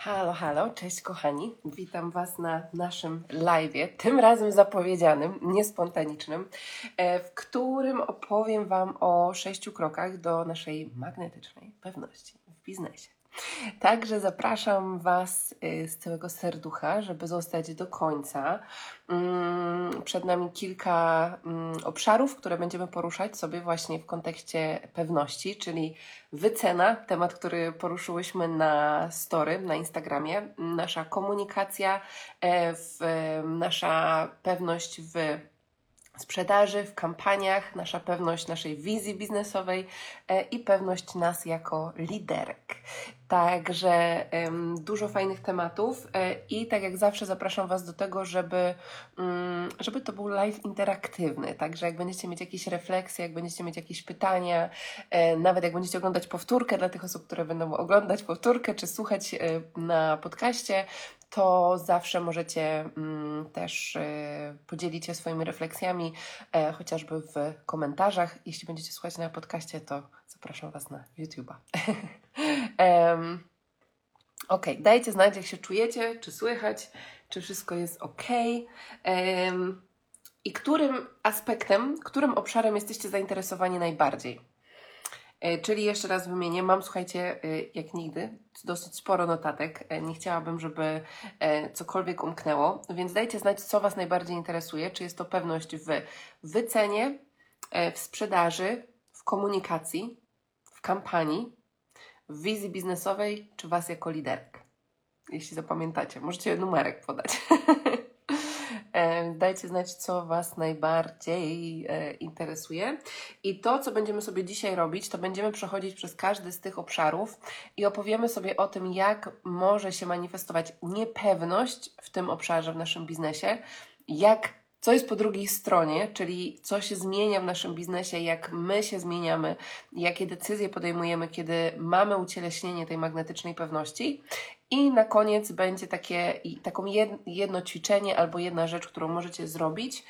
Halo, halo, cześć kochani. Witam Was na naszym live, tym razem zapowiedzianym, niespontanicznym, e, w którym opowiem Wam o sześciu krokach do naszej magnetycznej pewności w biznesie. Także zapraszam Was y, z całego serducha, żeby zostać do końca. Mm, przed nami kilka mm, obszarów, które będziemy poruszać sobie właśnie w kontekście pewności, czyli wycena, temat, który poruszyłyśmy na story, na Instagramie, nasza komunikacja, e, nasza pewność w sprzedaży, w kampaniach, nasza pewność naszej wizji biznesowej e, i pewność nas jako liderek. Także dużo fajnych tematów e, i tak jak zawsze zapraszam Was do tego, żeby, mm, żeby to był live interaktywny. Także jak będziecie mieć jakieś refleksje, jak będziecie mieć jakieś pytania, e, nawet jak będziecie oglądać powtórkę dla tych osób, które będą oglądać powtórkę czy słuchać na podcaście, to zawsze możecie mm, też podzielić się swoimi refleksjami, e, chociażby w komentarzach. Jeśli będziecie słuchać na podcaście, to zapraszam Was na YouTube'a. um, ok, dajcie znać, jak się czujecie, czy słychać, czy wszystko jest ok. Um, I którym aspektem, którym obszarem jesteście zainteresowani najbardziej? E, czyli jeszcze raz wymienię, mam słuchajcie, e, jak nigdy, dosyć sporo notatek. E, nie chciałabym, żeby cokolwiek umknęło, więc dajcie znać, co Was najbardziej interesuje. Czy jest to pewność w wycenie, w sprzedaży, w komunikacji, w kampanii, w wizji biznesowej, czy Was jako liderek. Jeśli zapamiętacie, możecie numerek podać. Dajcie znać, co Was najbardziej e, interesuje. I to, co będziemy sobie dzisiaj robić, to będziemy przechodzić przez każdy z tych obszarów i opowiemy sobie o tym, jak może się manifestować niepewność w tym obszarze, w naszym biznesie, jak co jest po drugiej stronie, czyli co się zmienia w naszym biznesie, jak my się zmieniamy, jakie decyzje podejmujemy, kiedy mamy ucieleśnienie tej magnetycznej pewności. I na koniec będzie takie, taką jedno ćwiczenie albo jedna rzecz, którą możecie zrobić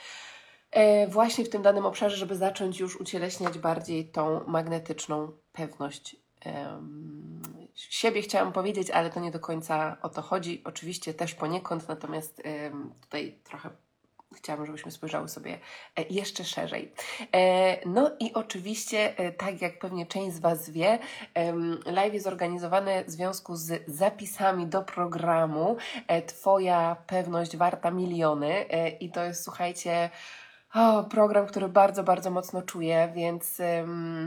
e, właśnie w tym danym obszarze, żeby zacząć już ucieleśniać bardziej tą magnetyczną pewność siebie chciałam powiedzieć, ale to nie do końca o to chodzi. Oczywiście też poniekąd, natomiast tutaj trochę chciałabym, żebyśmy spojrzały sobie e, jeszcze szerzej. E, no i oczywiście, e, tak jak pewnie część z Was wie, live jest organizowany w związku z zapisami do programu Twoja pewność warta miliony i to jest, słuchajcie, o, program, który bardzo, bardzo mocno czuję, więc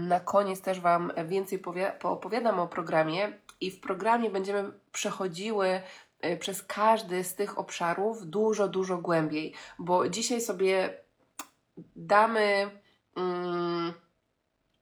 na koniec też Wam więcej poopowiadam o programie. I w programie będziemy przechodziły przez każdy z tych obszarów dużo, dużo głębiej, bo dzisiaj sobie damy. Mm,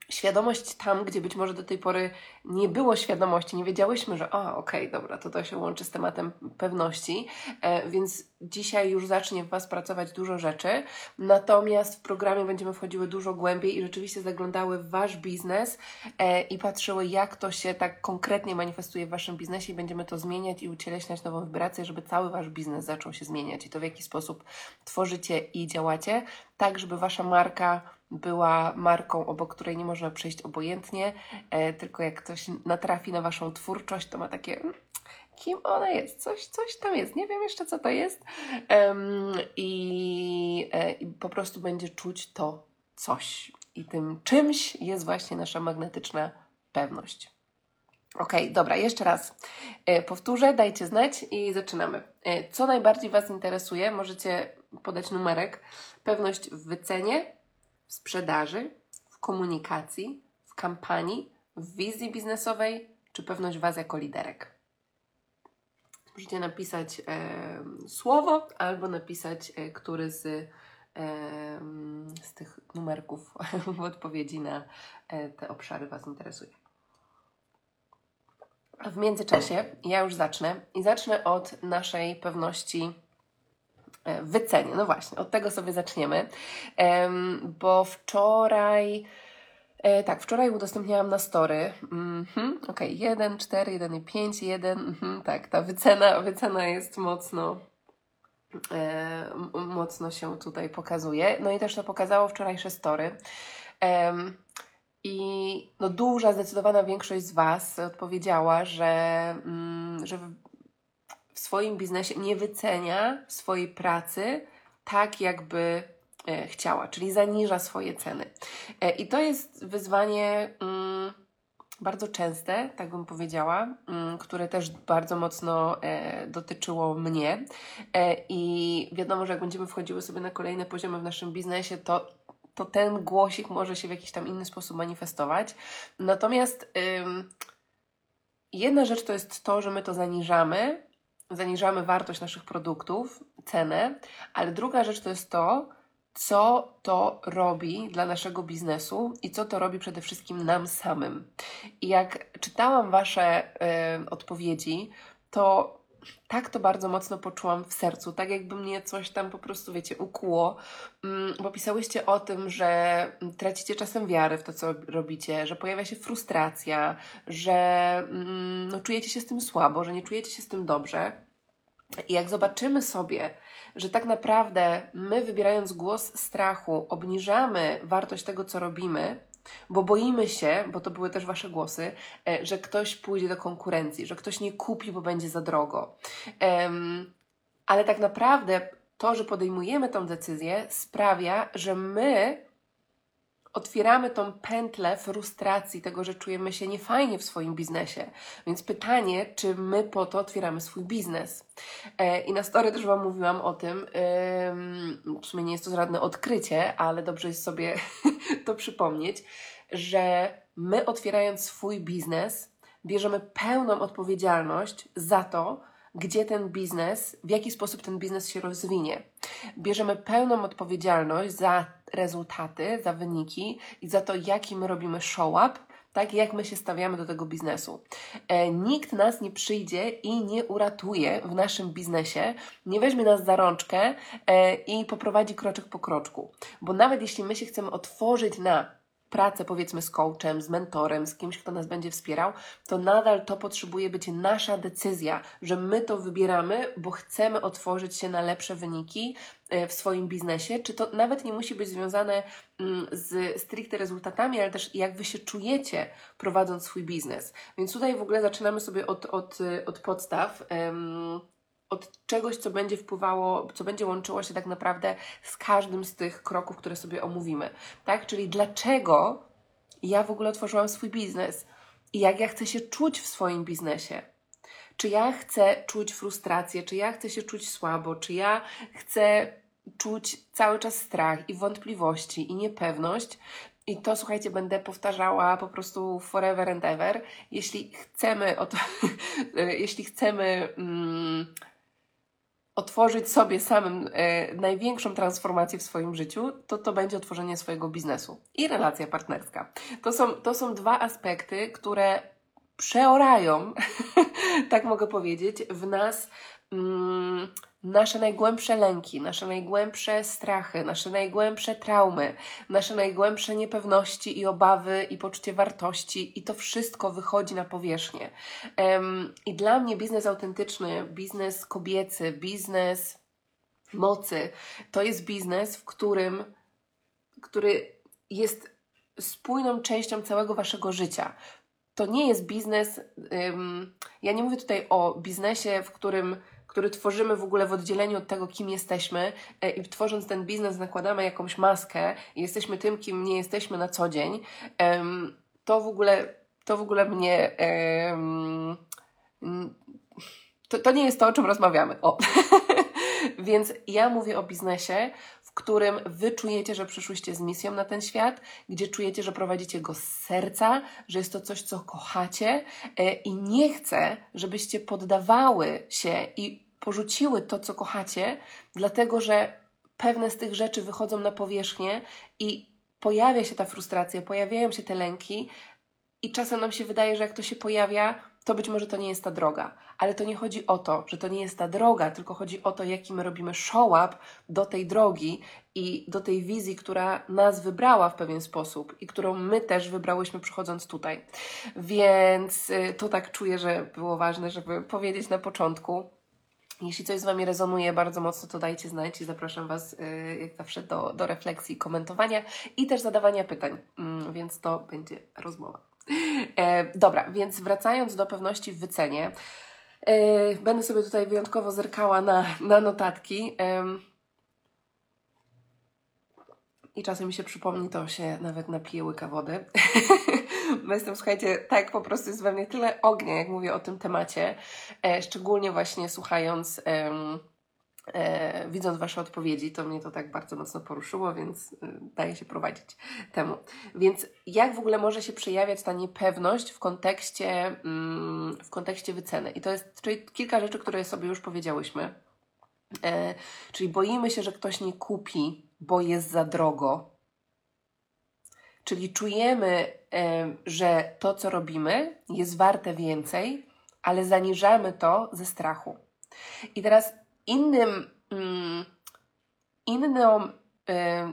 świadomość tam, gdzie być może do tej pory nie było świadomości, nie wiedziałyśmy, że o, okej, okay, dobra, to to się łączy z tematem pewności, e, więc dzisiaj już zacznie w Was pracować dużo rzeczy, natomiast w programie będziemy wchodziły dużo głębiej i rzeczywiście zaglądały w Wasz biznes e, i patrzyły, jak to się tak konkretnie manifestuje w Waszym biznesie i będziemy to zmieniać i ucieleśniać nową wibrację, żeby cały Wasz biznes zaczął się zmieniać i to w jaki sposób tworzycie i działacie, tak żeby Wasza marka była marką, obok której nie można przejść obojętnie, e, tylko jak ktoś natrafi na Waszą twórczość, to ma takie mm, kim ona jest, coś, coś tam jest, nie wiem jeszcze co to jest um, i, e, i po prostu będzie czuć to coś i tym czymś jest właśnie nasza magnetyczna pewność. Ok, dobra, jeszcze raz e, powtórzę, dajcie znać i zaczynamy. E, co najbardziej Was interesuje, możecie podać numerek. Pewność w wycenie, w sprzedaży, w komunikacji, w kampanii, w wizji biznesowej, czy pewność Was jako liderek. Możecie napisać e, słowo albo napisać, e, który z, e, z tych numerków w odpowiedzi na e, te obszary Was interesuje. W międzyczasie ja już zacznę i zacznę od naszej pewności E, wycenie. No właśnie, od tego sobie zaczniemy, bo wczoraj. E, tak, wczoraj udostępniałam na story. Ok, 1, 4, 1 i 5, 1. Mhm, tak, ta wycena, wycena jest mocno, e, mocno się tutaj pokazuje. No i też to pokazało wczorajsze story. E, I no, duża, zdecydowana większość z Was odpowiedziała, że, mm, że swoim biznesie nie wycenia swojej pracy tak, jakby e, chciała, czyli zaniża swoje ceny. E, I to jest wyzwanie. Mm, bardzo częste, tak bym powiedziała, mm, które też bardzo mocno e, dotyczyło mnie. E, I wiadomo, że jak będziemy wchodziły sobie na kolejne poziomy w naszym biznesie, to, to ten głosik może się w jakiś tam inny sposób manifestować. Natomiast ym, jedna rzecz to jest to, że my to zaniżamy, zaniżamy wartość naszych produktów, cenę, ale druga rzecz to jest to, co to robi dla naszego biznesu i co to robi przede wszystkim nam samym. I jak czytałam Wasze y, odpowiedzi, to tak to bardzo mocno poczułam w sercu, tak jakby mnie coś tam po prostu, wiecie, ukuło, mm, bo pisałyście o tym, że tracicie czasem wiarę w to, co robicie, że pojawia się frustracja, że mm, no, czujecie się z tym słabo, że nie czujecie się z tym dobrze. I jak zobaczymy sobie, że tak naprawdę my, wybierając głos strachu, obniżamy wartość tego, co robimy, bo boimy się, bo to były też Wasze głosy, e, że ktoś pójdzie do konkurencji, że ktoś nie kupi, bo będzie za drogo. Ale tak naprawdę to, że podejmujemy tą decyzję, sprawia, że my otwieramy tą pętlę frustracji, tego, że czujemy się niefajnie w swoim biznesie. Więc pytanie, czy my po to otwieramy swój biznes. E, I na story też Wam mówiłam o tym, w sumie nie jest to żadne odkrycie, ale dobrze jest sobie to przypomnieć, że my otwierając swój biznes, bierzemy pełną odpowiedzialność za to, gdzie ten biznes, w jaki sposób ten biznes się rozwinie. Bierzemy pełną odpowiedzialność za rezultaty, za wyniki i za to, jaki my robimy show-up, tak jak my się stawiamy do tego biznesu. E, nikt nas nie przyjdzie i nie uratuje w naszym biznesie, nie weźmie nas za rączkę e, i poprowadzi kroczek po kroczku. Bo nawet jeśli my się chcemy otworzyć na pracę powiedzmy z coachem, z mentorem, z kimś, kto nas będzie wspierał, to nadal to potrzebuje być nasza decyzja, że my to wybieramy, bo chcemy otworzyć się na lepsze wyniki e, w swoim biznesie. Czy to nawet nie musi być związane mm, z stricte rezultatami, ale też jak Wy się czujecie prowadząc swój biznes. Więc tutaj w ogóle zaczynamy sobie od, od, od podstaw. Um, od czegoś, co będzie wpływało, co będzie łączyło się tak naprawdę z każdym z tych kroków, które sobie omówimy. Tak? Czyli dlaczego ja w ogóle otworzyłam swój biznes i jak ja chcę się czuć w swoim biznesie. Czy ja chcę czuć frustrację, czy ja chcę się czuć słabo, czy ja chcę czuć cały czas strach i wątpliwości i niepewność. I to, słuchajcie, będę powtarzała po prostu forever and ever. Jeśli chcemy, o to, jeśli chcemy mm, otworzyć sobie samym e, największą transformację w swoim życiu, to to będzie otworzenie swojego biznesu i relacja partnerska. To są, to są dwa aspekty, które przeorają, tak mogę powiedzieć, w nas mm, nasze najgłębsze lęki, nasze najgłębsze strachy, nasze najgłębsze traumy, nasze najgłębsze niepewności i obawy i poczucie wartości i to wszystko wychodzi na powierzchnię. Um, I dla mnie biznes autentyczny, biznes kobiecy, biznes mocy, to jest biznes, w którym, który jest spójną częścią całego Waszego życia. To nie jest biznes, um, ja nie mówię tutaj o biznesie, w którym który tworzymy w ogóle w oddzieleniu od tego, kim jesteśmy e, i tworząc ten biznes nakładamy jakąś maskę i jesteśmy tym, kim nie jesteśmy na co dzień, to w ogóle, to w ogóle mnie... To, to nie jest to, o czym rozmawiamy. O. Więc ja mówię o biznesie, w którym wy czujecie, że przyszłyście z misją na ten świat, gdzie czujecie, że prowadzicie go z serca, że jest to coś, co kochacie e, i nie chcę, żebyście poddawały się i porzuciły to, co kochacie, dlatego że pewne z tych rzeczy wychodzą na powierzchnię i pojawia się ta frustracja, pojawiają się te lęki, i czasem nam się wydaje, że jak to się pojawia, to być może to nie jest ta droga. Ale to nie chodzi o to, że to nie jest ta droga, tylko chodzi o to, jaki my robimy show-up do tej drogi i do tej wizji, która nas wybrała w pewien sposób i którą my też wybrałyśmy przychodząc tutaj. Więc y, to tak czuję, że było ważne, żeby powiedzieć na początku. Jeśli coś z Wami rezonuje bardzo mocno, to dajcie znać i zapraszam Was y, jak zawsze do, do refleksji, komentowania i też zadawania pytań, mm, więc to będzie rozmowa. E, dobra, więc wracając do pewności w wycenie. E, będę sobie tutaj wyjątkowo zerkała na, na notatki. I czasem mi się przypomni, to się nawet napiję łyka wody. Bo jestem, słuchajcie, tak po prostu jest we mnie tyle ognia, jak mówię o tym temacie. E, szczególnie właśnie słuchając, e, e, widząc Wasze odpowiedzi, to mnie to tak bardzo mocno poruszyło, więc e, daje się prowadzić temu. Więc jak w ogóle może się przejawiać ta niepewność w kontekście, mm, w kontekście wyceny? I to jest czyli kilka rzeczy, które sobie już powiedziałyśmy. E, czyli boimy się, że ktoś nie kupi bo jest za drogo. Czyli czujemy, że to, co robimy, jest warte więcej, ale zaniżamy to ze strachu. I teraz innym, mm, inną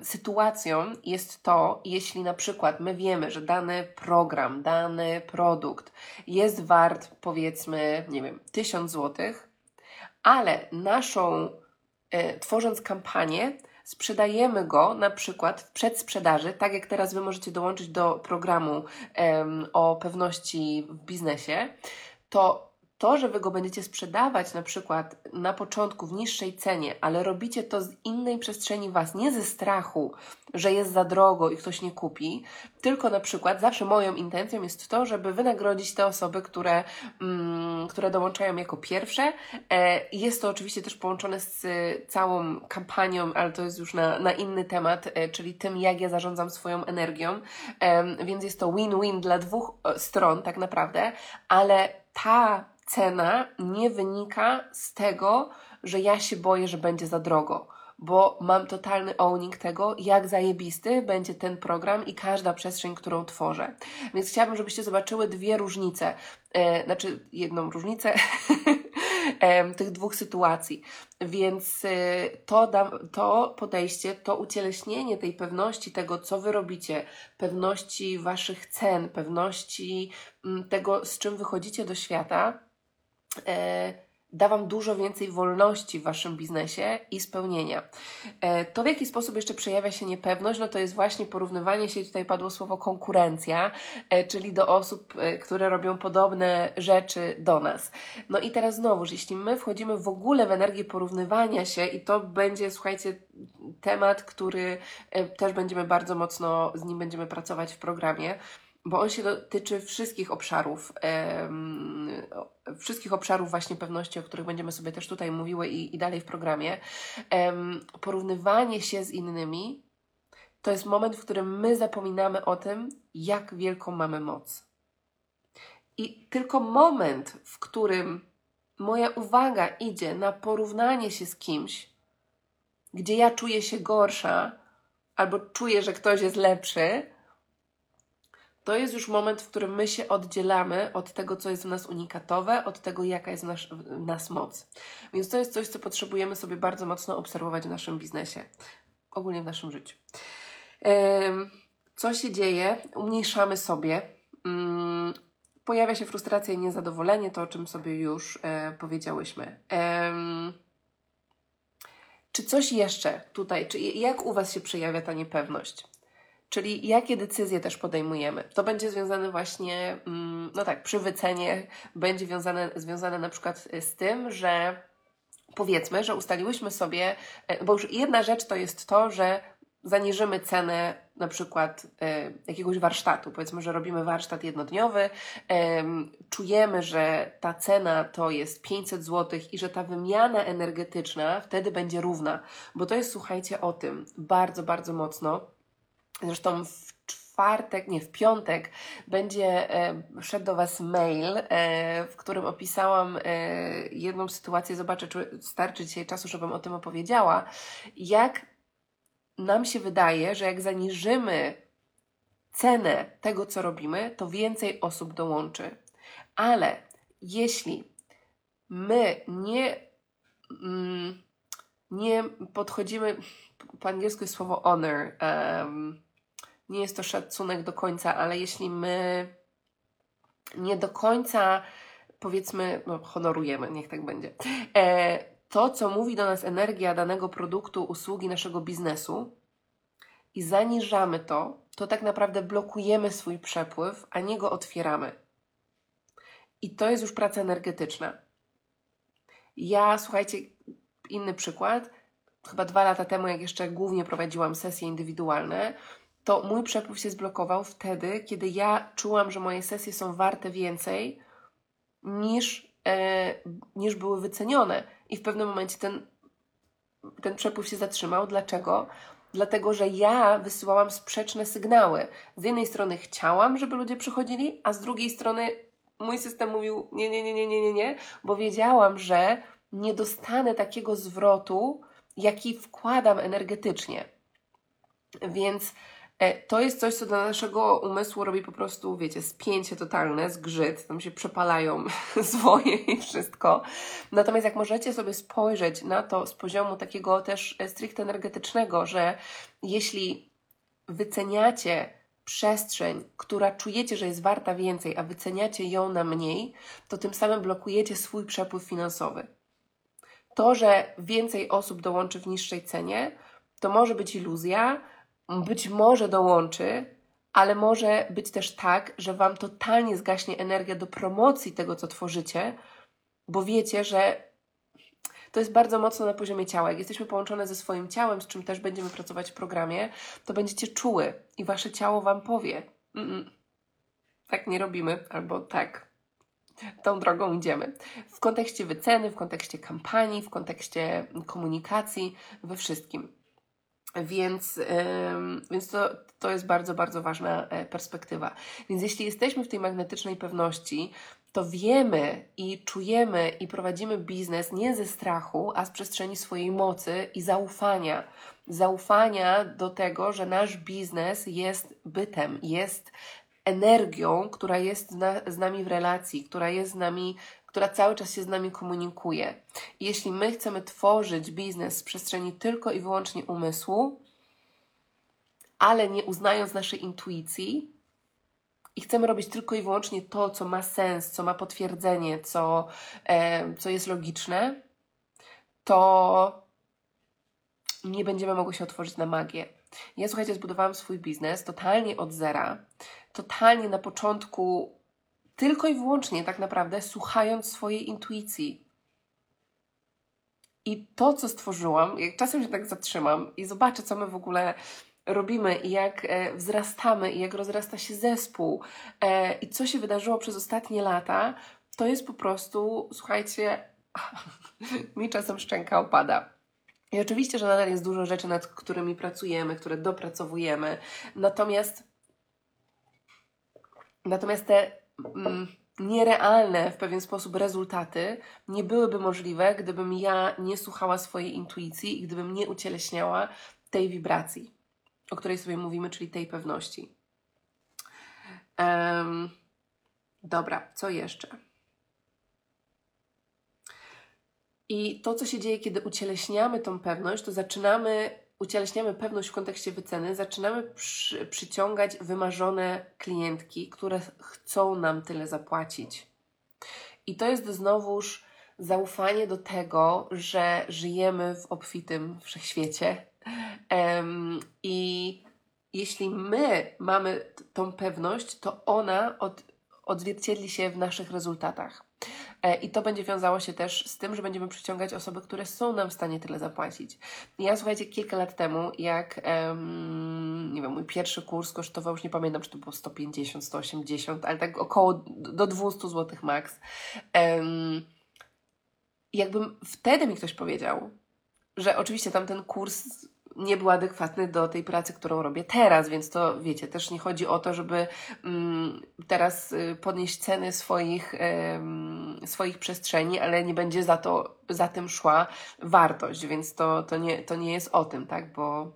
sytuacją jest to, jeśli na przykład my wiemy, że dany program, dany produkt jest wart powiedzmy, nie wiem, 1000 zł, ale naszą, e, tworząc kampanię, sprzedajemy go na przykład w przedsprzedaży, tak jak teraz Wy możecie dołączyć do programu um, o pewności w biznesie, to to, że Wy go będziecie sprzedawać na przykład na początku w niższej cenie, ale robicie to z innej przestrzeni Was, nie ze strachu, że jest za drogo i ktoś nie kupi, tylko na przykład zawsze moją intencją jest to, żeby wynagrodzić te osoby, które, mm, które dołączają jako pierwsze. E, jest to oczywiście też połączone z całą kampanią, ale to jest już na, na inny temat, e, czyli tym, jak ja zarządzam swoją energią, e, więc jest to win-win dla dwóch e, stron tak naprawdę, ale ta cena nie wynika z tego, że ja się boję, że będzie za drogo, bo mam totalny owning tego, jak zajebisty będzie ten program i każda przestrzeń, którą tworzę. Więc chciałabym, żebyście zobaczyły dwie różnice, e, znaczy jedną różnicę tych dwóch sytuacji. Więc e, to, to podejście, to ucieleśnienie tej pewności tego, co wy robicie, pewności waszych cen, pewności mm, tego, z czym wychodzicie do świata, da Wam dużo więcej wolności w Waszym biznesie i spełnienia. E, to, w jaki sposób jeszcze przejawia się niepewność, no to jest właśnie porównywanie się, tutaj padło słowo konkurencja, e, czyli do osób, e, które robią podobne rzeczy do nas. No i teraz znowuż, jeśli my wchodzimy w ogóle w energię porównywania się i to będzie, słuchajcie, temat, który e, też będziemy bardzo mocno, z nim będziemy pracować w programie, bo on się dotyczy wszystkich obszarów, wszystkich obszarów właśnie pewności, o których będziemy sobie też tutaj mówiły i, i dalej w programie. porównywanie się z innymi to jest moment, w którym my zapominamy o tym, jak wielką mamy moc. I tylko moment, w którym moja uwaga idzie na porównanie się z kimś, gdzie ja czuję się gorsza, albo czuję, że ktoś jest lepszy, to jest już moment, w którym my się oddzielamy od tego, co jest w nas unikatowe, od tego, jaka jest w nas, moc. Więc to jest coś, co potrzebujemy sobie bardzo mocno obserwować w naszym biznesie, ogólnie w naszym życiu. Co się dzieje? Umniejszamy sobie. Mm, pojawia się frustracja i niezadowolenie, to o czym sobie już e, powiedziałyśmy. Czy coś jeszcze tutaj, czy jak u Was się przejawia ta niepewność? Czyli jakie decyzje też podejmujemy. To będzie związane właśnie, mm, no tak, przy wycenie będzie związane, związane na przykład z tym, że powiedzmy, że ustaliłyśmy sobie, e, bo już jedna rzecz to jest to, że zaniżymy cenę na przykład e, jakiegoś warsztatu. Powiedzmy, że robimy warsztat jednodniowy, czujemy, że ta cena to jest 500 zł i że ta wymiana energetyczna wtedy będzie równa, bo to jest, słuchajcie, o tym bardzo, bardzo mocno Zresztą w czwartek, nie w piątek, będzie e, szedł do Was mail, e, w którym opisałam e, jedną sytuację. Zobaczę, czy starczy dzisiaj czasu, żebym o tym opowiedziała. Jak nam się wydaje, że jak zaniżymy cenę tego, co robimy, to więcej osób dołączy. Ale jeśli my nie, mm, nie podchodzimy, po angielsku jest słowo honor, um, nie jest to szacunek do końca, ale jeśli my nie do końca, powiedzmy, no, honorujemy, niech tak będzie, e, to, co mówi do nas energia danego produktu, usługi, naszego biznesu i zaniżamy to, to tak naprawdę blokujemy swój przepływ, a nie go otwieramy. I to jest już praca energetyczna. Ja, słuchajcie, inny przykład. Chyba dwa lata temu, jak jeszcze głównie prowadziłam sesje indywidualne, to mój przepływ się zblokował wtedy, kiedy ja czułam, że moje sesje są warte więcej niż, e, niż były wycenione. I w pewnym momencie ten, ten przepływ się zatrzymał. Dlaczego? Dlatego, że ja wysyłałam sprzeczne sygnały. Z jednej strony chciałam, żeby ludzie przychodzili, a z drugiej strony mój system mówił nie, nie, nie, nie, nie, nie, nie, bo wiedziałam, że nie dostanę takiego zwrotu, jaki wkładam energetycznie. Więc to jest coś, co dla naszego umysłu robi po prostu, wiecie, spięcie totalne, zgrzyt, tam się przepalają zwoje i wszystko. Natomiast jak możecie sobie spojrzeć na to z poziomu takiego też stricte energetycznego, że jeśli wyceniacie przestrzeń, która czujecie, że jest warta więcej, a wyceniacie ją na mniej, to tym samym blokujecie swój przepływ finansowy. To, że więcej osób dołączy w niższej cenie, to może być iluzja, być może dołączy, ale może być też tak, że Wam totalnie zgaśnie energia do promocji tego, co tworzycie, bo wiecie, że to jest bardzo mocno na poziomie ciała. Jak jesteśmy połączone ze swoim ciałem, z czym też będziemy pracować w programie, to będziecie czuły i Wasze ciało Wam powie: mm tak nie robimy, albo tak, tą drogą idziemy. W kontekście wyceny, w kontekście kampanii, w kontekście komunikacji, we wszystkim. Więc, więc to, to jest bardzo, bardzo ważna e, perspektywa. Więc jeśli jesteśmy w tej magnetycznej pewności, to wiemy i czujemy i prowadzimy biznes nie ze strachu, a z przestrzeni swojej mocy i zaufania. Zaufania do tego, że nasz biznes jest bytem, jest energią, która jest z nami w relacji, która jest z nami, która cały czas się z nami komunikuje. I jeśli my chcemy tworzyć biznes z przestrzeni tylko i wyłącznie umysłu, ale nie uznając naszej intuicji, i chcemy robić tylko i wyłącznie to, co ma sens, co ma potwierdzenie, co, e, co jest logiczne, to nie będziemy mogły się otworzyć na magię. Ja słuchajcie, zbudowałam swój biznes totalnie od zera, totalnie na początku, tylko i wyłącznie tak naprawdę słuchając swojej intuicji. I to, co stworzyłam, jak czasem się tak zatrzymam i zobaczę, co my w ogóle robimy i jak e, wzrastamy i jak rozrasta się zespół e, i co się wydarzyło przez ostatnie lata, to jest po prostu, słuchajcie, mi czasem szczęka opada. I oczywiście, że nadal jest dużo rzeczy, nad którymi pracujemy, które dopracowujemy. Natomiast, natomiast te mm, nierealne w pewien sposób rezultaty nie byłyby możliwe, gdybym ja nie słuchała swojej intuicji i gdybym nie ucieleśniała tej wibracji o której sobie mówimy, czyli tej pewności. Um, dobra, co jeszcze? I to, co się dzieje, kiedy ucieleśniamy tą pewność, to zaczynamy, ucieleśniamy pewność w kontekście wyceny, zaczynamy przy, przyciągać wymarzone klientki, które chcą nam tyle zapłacić. I to jest znowuż zaufanie do tego, że żyjemy w obfitym wszechświecie, Um, I jeśli my mamy tą pewność, to ona od, odzwierciedli się w naszych rezultatach. E, I to będzie wiązało się też z tym, że będziemy przyciągać osoby, które są nam w stanie tyle zapłacić. Ja słuchajcie, kilka lat temu, jak nie wiem, mój pierwszy kurs kosztował, już nie pamiętam, czy to było 150, 180, ale tak około do 200 zł max. Jakbym wtedy mi ktoś powiedział, że oczywiście tamten kurs nie był adekwatny do tej pracy, którą robię teraz, więc to wiecie, też nie chodzi o to, żeby mm, teraz y, podnieść ceny swoich, swoich przestrzeni, ale nie będzie za to, za tym szła wartość, więc to, to, nie, to nie jest o tym, tak, bo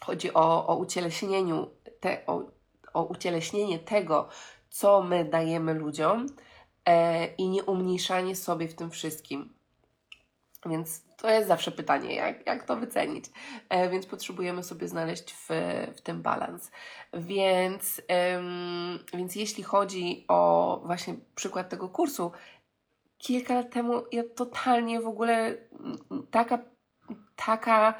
chodzi o, o ucieleśnieniu, te, o, o ucieleśnienie tego, co my dajemy ludziom e, i nie umniejszanie sobie w tym wszystkim. Więc to jest zawsze pytanie, jak, jak to wycenić. E, więc potrzebujemy sobie znaleźć w, w tym balans. Więc, ym, więc jeśli chodzi o właśnie przykład tego kursu, kilka lat temu ja totalnie w ogóle taka, taka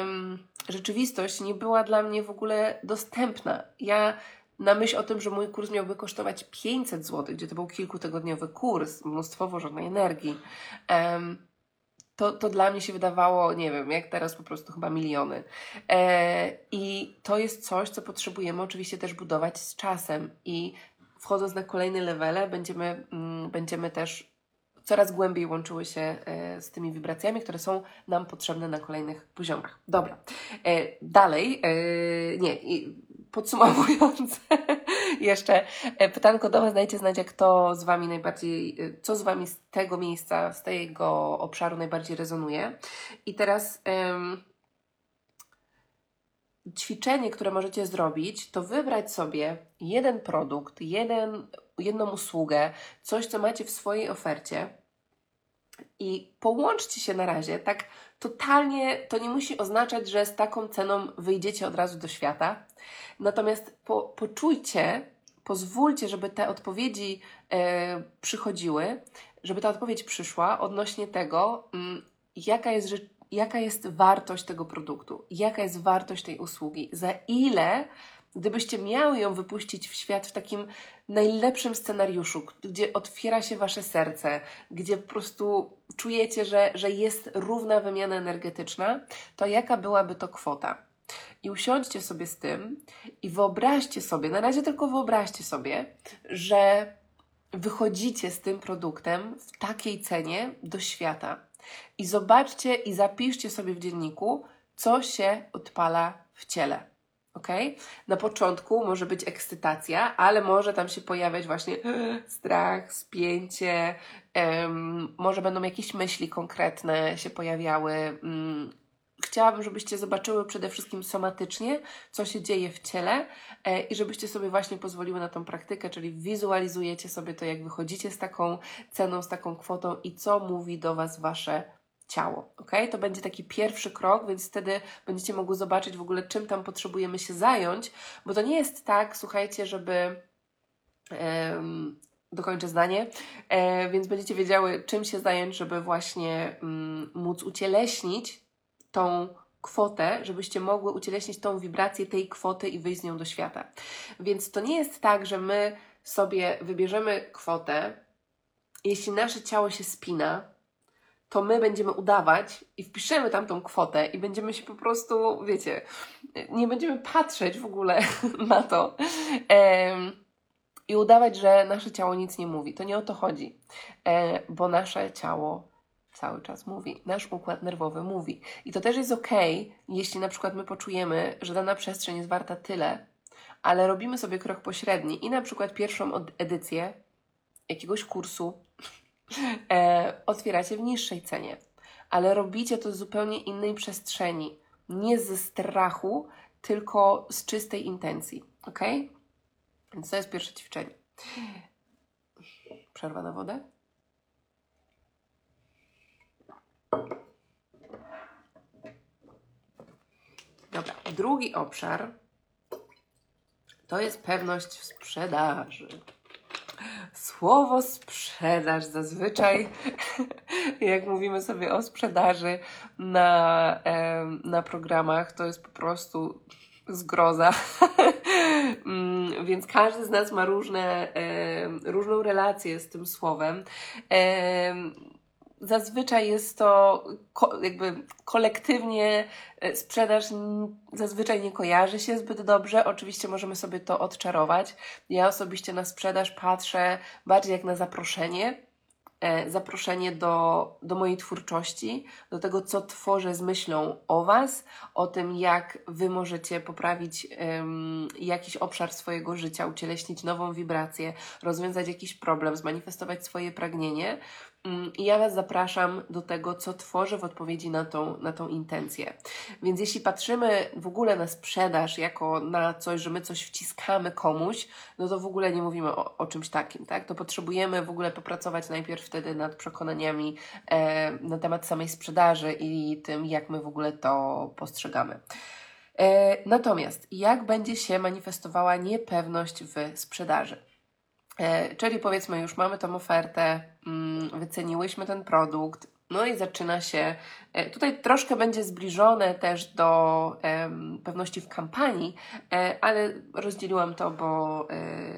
ym, rzeczywistość nie była dla mnie w ogóle dostępna. Ja na myśl o tym, że mój kurs miałby kosztować 500 zł, gdzie to był kilkutygodniowy kurs, mnóstwo włożonej energii, em, to, to dla mnie się wydawało, nie wiem, jak teraz po prostu chyba miliony. E, I to jest coś, co potrzebujemy oczywiście też budować z czasem. I wchodząc na kolejne levele, będziemy, mm, będziemy też coraz głębiej łączyły się e, z tymi wibracjami, które są nam potrzebne na kolejnych poziomach. Dobra, e, dalej, e, nie, podsumowując, jeszcze pytanko do Was, dajcie znać, jak to z Wami najbardziej, co z Wami z tego miejsca, z tego obszaru najbardziej rezonuje. I teraz ćwiczenie, które możecie zrobić, to wybrać sobie jeden produkt, jeden, jedną usługę, coś, co macie w swojej ofercie i połączcie się na razie. Tak totalnie to nie musi oznaczać, że z taką ceną wyjdziecie od razu do świata. Natomiast po, poczujcie, pozwólcie, żeby te odpowiedzi e, przychodziły, żeby ta odpowiedź przyszła odnośnie tego, m, mm, jaka jest jaka jest wartość tego produktu, jaka jest wartość tej usługi, za ile, gdybyście miały ją wypuścić w świat w takim najlepszym scenariuszu, gdzie otwiera się wasze serce, gdzie po prostu czujecie, że, że jest równa wymiana energetyczna, to jaka byłaby to kwota? I usiądźcie sobie z tym i wyobraźcie sobie, na razie tylko wyobraźcie sobie, że wychodzicie z tym produktem w takiej cenie do świata i zobaczcie i zapiszcie sobie w dzienniku, co się odpala w ciele. Ok? Na początku może być ekscytacja, ale może tam się pojawiać właśnie strach, spięcie, um, może będą jakieś myśli konkretne się pojawiały, um, chciałabym, żebyście zobaczyły przede wszystkim somatycznie, co się dzieje w ciele e, i żebyście sobie właśnie pozwoliły na tą praktykę, czyli wizualizujecie sobie to, jak wychodzicie z taką ceną, z taką kwotą i co mówi do Was Wasze ciało. Ok? To będzie taki pierwszy krok, więc wtedy będziecie mogły zobaczyć w ogóle, czym tam potrzebujemy się zająć, bo to nie jest tak, słuchajcie, żeby. Um, dokończę zdanie, e, więc będziecie wiedziały, czym się zająć, żeby właśnie mm, móc ucieleśnić tą kwotę, żebyście mogły ucieleśnić tą wibrację tej kwoty i wyjść z nią do świata. Więc to nie jest tak, że my sobie wybierzemy kwotę, jeśli nasze ciało się spina, to my będziemy udawać i wpiszemy tam tą kwotę i będziemy się po prostu, wiecie, nie będziemy patrzeć w ogóle na to i udawać, że nasze ciało nic nie mówi. To nie o to chodzi, e, bo nasze ciało cały czas mówi. Nasz układ nerwowy mówi. I to też jest ok, jeśli na przykład my poczujemy, że dana przestrzeń jest warta tyle, ale robimy sobie krok pośredni i na przykład pierwszą edycję jakiegoś kursu e, otwieracie w niższej cenie, ale robicie to z zupełnie innej przestrzeni. Nie ze strachu, tylko z czystej intencji. Ok? Więc to jest pierwsze ćwiczenie. Przerwa na wodę. Dobra, drugi obszar to jest pewność w sprzedaży. Słowo sprzedaż zazwyczaj, jak mówimy sobie o sprzedaży na, na programach, to jest po prostu zgroza. Mm, więc każdy z nas ma różne, różną relację z tym słowem. Zazwyczaj jest to ko jakby kolektywnie e, sprzedaż zazwyczaj nie kojarzy się zbyt dobrze. Oczywiście możemy sobie to odczarować. Ja osobiście na sprzedaż patrzę bardziej jak na zaproszenie, E, zaproszenie do, do mojej twórczości, do tego, co tworzę z myślą o Was, o tym, jak Wy możecie poprawić um, jakiś obszar swojego życia, ucieleśnić nową wibrację, rozwiązać jakiś problem, zmanifestować swoje pragnienie. Mm, I ja Was zapraszam do tego, co tworzę w odpowiedzi na tą, na tą intencję. Więc jeśli patrzymy w ogóle na sprzedaż jako na coś, że my coś wciskamy komuś, no to w ogóle nie mówimy o, o czymś takim, tak? To potrzebujemy w ogóle popracować najpierw wtedy nad przekonaniami e, na temat samej sprzedaży i tym, jak my w ogóle to postrzegamy. E, natomiast jak będzie się manifestowała niepewność w sprzedaży? E, czyli powiedzmy, już mamy tą ofertę, mm, wyceniłyśmy ten produkt, No i zaczyna się, e, tutaj troszkę będzie zbliżone też do pewności w kampanii, e, ale rozdzieliłam to, bo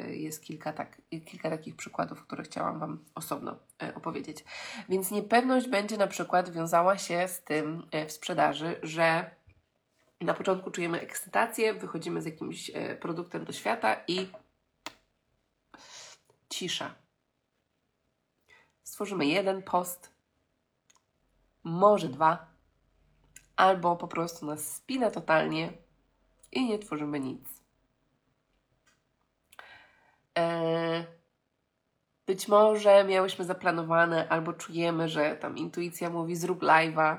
jest kilka, tak, kilka takich przykładów, które chciałam Wam osobno opowiedzieć. Więc niepewność będzie na przykład wiązała się z tym w sprzedaży, że na początku czujemy ekscytację, wychodzimy z jakimś produktem do świata i cisza. Stworzymy jeden post, może dwa, albo po prostu nas spina totalnie i nie tworzymy nic. Eee, być może miałyśmy zaplanowane, albo czujemy, że tam intuicja mówi: zrób live'a,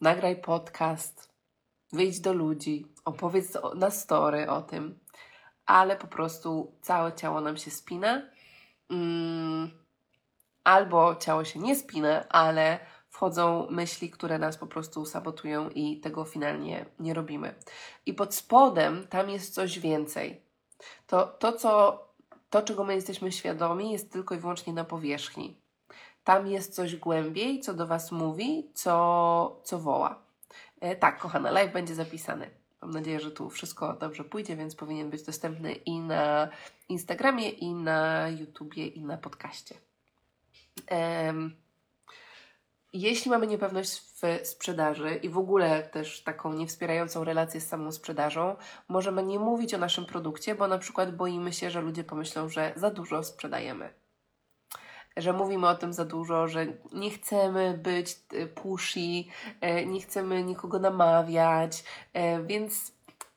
nagraj podcast, wyjdź do ludzi, opowiedz na story o tym, ale po prostu całe ciało nam się spina. Mm, albo ciało się nie spina, ale wchodzą myśli, które nas po prostu sabotują i tego finalnie nie robimy. I pod spodem tam jest coś więcej. To, to, co, to czego my jesteśmy świadomi, jest tylko i wyłącznie na powierzchni. Tam jest coś głębiej, co do Was mówi, co, co woła. E, tak, kochana, live będzie zapisany. Mam nadzieję, że tu wszystko dobrze pójdzie, więc powinien być dostępny i na Instagramie, i na YouTubie, i na podcaście. Em, jeśli mamy niepewność w sprzedaży i w ogóle też taką niewspierającą relację z samą sprzedażą, możemy nie mówić o naszym produkcie, bo na przykład boimy się, że ludzie pomyślą, że za dużo sprzedajemy. Że mówimy o tym za dużo, że nie chcemy być y, pushy, e, nie chcemy nikogo namawiać, e, więc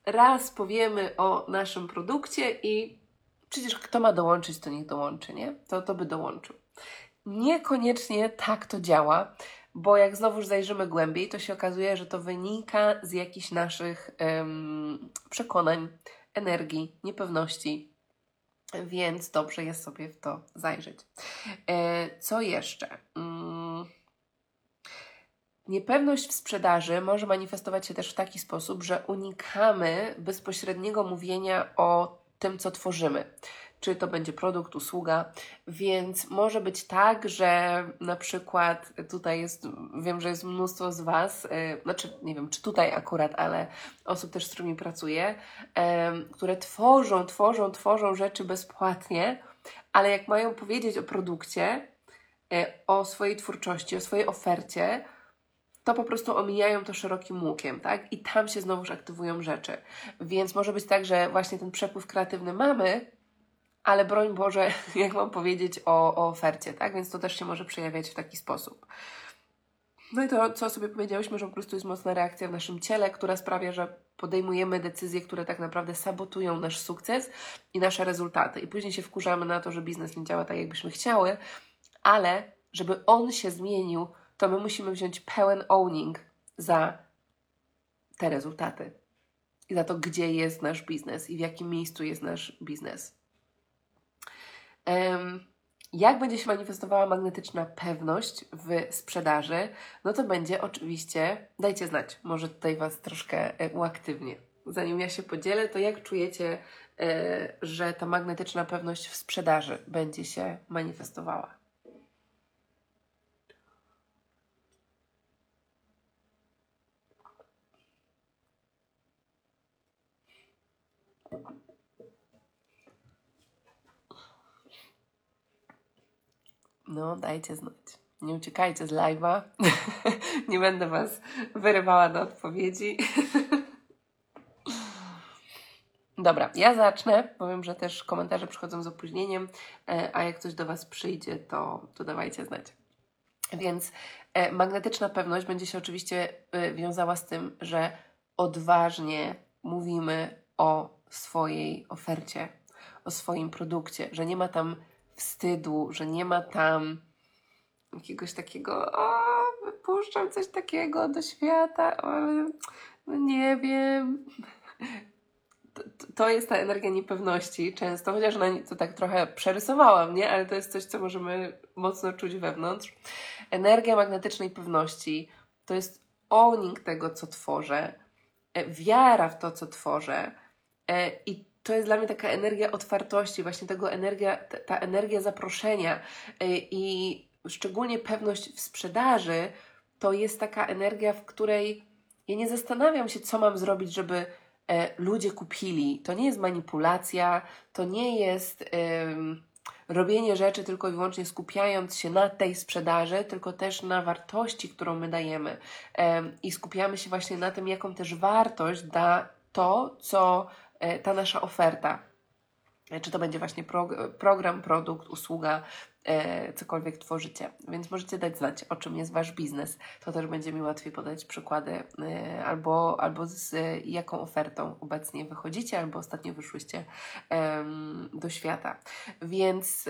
raz powiemy o naszym produkcie i przecież kto ma dołączyć, to niech dołączy, nie? To, to by dołączył. Niekoniecznie tak to działa, bo jak znowuż zajrzymy głębiej, to się okazuje, że to wynika z jakichś naszych em, przekonań, energii, niepewności, więc dobrze jest sobie w to zajrzeć. E, co jeszcze? Mm. Niepewność w sprzedaży może manifestować się też w taki sposób, że unikamy bezpośredniego mówienia o tym, co tworzymy. Czy to będzie produkt, usługa, więc może być tak, że na przykład tutaj jest, wiem, że jest mnóstwo z Was, yy, znaczy nie wiem, czy tutaj akurat, ale osób też, z którymi pracuję, em, które tworzą, tworzą, tworzą rzeczy bezpłatnie, ale jak mają powiedzieć o produkcie, e, o swojej twórczości, o swojej ofercie, to po prostu omijają to szerokim łukiem, tak? I tam się znowuż aktywują rzeczy. Więc może być tak, że właśnie ten przepływ kreatywny mamy, ale broń Boże, jak mam powiedzieć o, o ofercie, tak? Więc to też się może przejawiać w taki sposób. No i to, co sobie powiedziałyśmy, że po prostu jest mocna reakcja w naszym ciele, która sprawia, że podejmujemy decyzje, które tak naprawdę sabotują nasz sukces i nasze rezultaty. I później się wkurzamy na to, że biznes nie działa tak, jakbyśmy chciały, ale żeby on się zmienił, to my musimy wziąć pełen owning za te rezultaty i za to, gdzie jest nasz biznes i w jakim miejscu jest nasz biznes. Jak będzie się manifestowała magnetyczna pewność w sprzedaży? No to będzie oczywiście, dajcie znać, może tutaj Was troszkę e, uaktywnię. Zanim ja się podzielę, to jak czujecie, e, że ta magnetyczna pewność w sprzedaży będzie się manifestowała? No, dajcie znać. Nie uciekajcie z live'a. Nie będę Was wyrywała do odpowiedzi. Dobra, ja zacznę. Powiem, że też komentarze przychodzą z opóźnieniem, e, a jak coś do Was przyjdzie, to, to dawajcie znać. Więc e, magnetyczna pewność będzie się oczywiście e, wiązała z tym, że odważnie mówimy o swojej ofercie, o swoim produkcie, że nie ma tam wstydu, że nie ma tam jakiegoś takiego, o, wypuszczam coś takiego do świata, o, no nie wiem. To, jest ta energia niepewności często, chociaż to tak trochę przerysowałam, nie? Ale to jest coś, co możemy mocno czuć wewnątrz. Energia magnetycznej pewności to jest owning tego, co tworzę, e, wiara w to, co tworzę e, i to jest dla mnie taka energia otwartości, właśnie tego energia, ta, energia zaproszenia. Y, I szczególnie pewność w sprzedaży, to jest taka energia, w której ja nie zastanawiam się, co mam zrobić, żeby e, ludzie kupili. To nie jest manipulacja, to nie jest robienie rzeczy tylko i wyłącznie skupiając się na tej sprzedaży, tylko też na wartości, którą my dajemy. I skupiamy się właśnie na tym, jaką też wartość da to, co ta nasza oferta. E, czy to będzie właśnie program, produkt, usługa, e, cokolwiek tworzycie. Więc możecie dać znać, o czym jest Wasz biznes. To też będzie mi łatwiej podać przykłady e, albo, albo z e, jaką ofertą obecnie wychodzicie, albo ostatnio wyszłyście do świata. Więc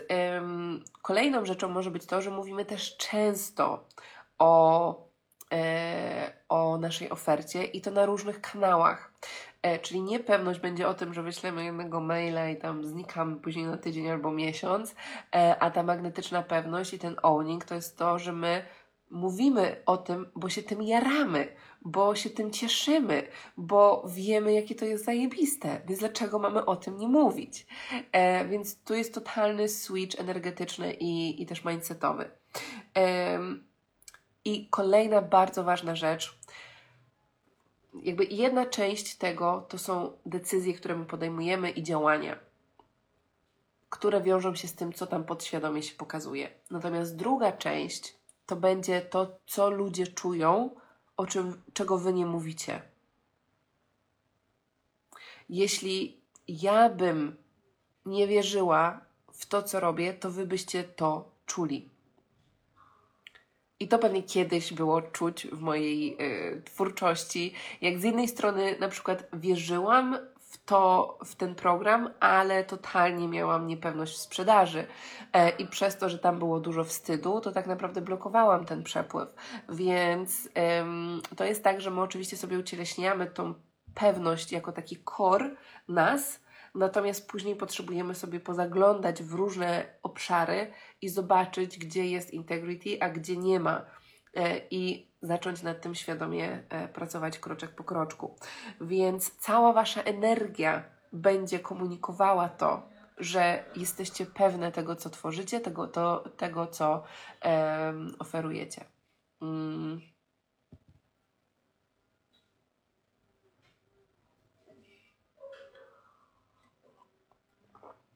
kolejną rzeczą może być to, że mówimy też często o e, o naszej ofercie i to na różnych kanałach. E, czyli niepewność będzie o tym, że wyślemy jednego maila i tam znikamy później na tydzień albo miesiąc, e, a ta magnetyczna pewność i ten owning to jest to, że my mówimy o tym, bo się tym jaramy, bo się tym cieszymy, bo wiemy, jakie to jest zajebiste, więc dlaczego mamy o tym nie mówić? E, więc tu jest totalny switch energetyczny i, i też mindsetowy. I kolejna bardzo ważna rzecz, jakby jedna część tego to są decyzje, które my podejmujemy i działania, które wiążą się z tym, co tam podświadomie się pokazuje. Natomiast druga część to będzie to, co ludzie czują, o czym, czego wy nie mówicie. Jeśli ja bym nie wierzyła w to, co robię, to wy byście to czuli. I to pewnie kiedyś było czuć w mojej y, twórczości. Jak z jednej strony na przykład wierzyłam w to, w ten program, ale totalnie miałam niepewność w sprzedaży. E, I przez to, że tam było dużo wstydu, to tak naprawdę blokowałam ten przepływ. Więc ym, to jest tak, że my oczywiście sobie ucieleśniamy tą pewność jako taki core nas, Natomiast później potrzebujemy sobie pozaglądać w różne obszary i zobaczyć, gdzie jest integrity, a gdzie nie ma. E, I zacząć nad tym świadomie e, pracować kroczek po kroczku. Więc cała Wasza energia będzie komunikowała to, że jesteście pewne tego, co tworzycie, tego, to, tego co um, oferujecie. Mm.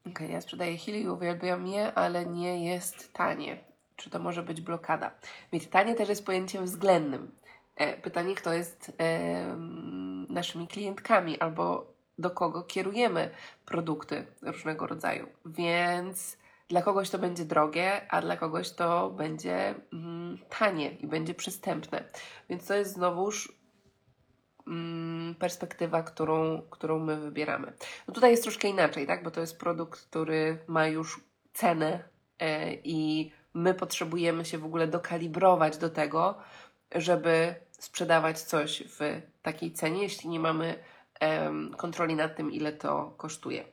Ok, ja sprzedaję Healy, uwielbiam je, ale nie jest tanie. Czy to może być blokada? Wiecie, tanie też jest pojęciem względnym. E, pytanie, kto jest e, naszymi klientkami albo do kogo kierujemy produkty różnego rodzaju. Więc dla kogoś to będzie drogie, a dla kogoś to będzie mm, tanie i będzie przystępne. Więc to jest znowuż perspektywa, którą, którą my wybieramy. No tutaj jest troszkę inaczej, tak? bo to jest produkt, który ma już cenę e, i my potrzebujemy się w ogóle dokalibrować do tego, żeby sprzedawać coś w takiej cenie, jeśli nie mamy kontroli nad tym, ile to kosztuje.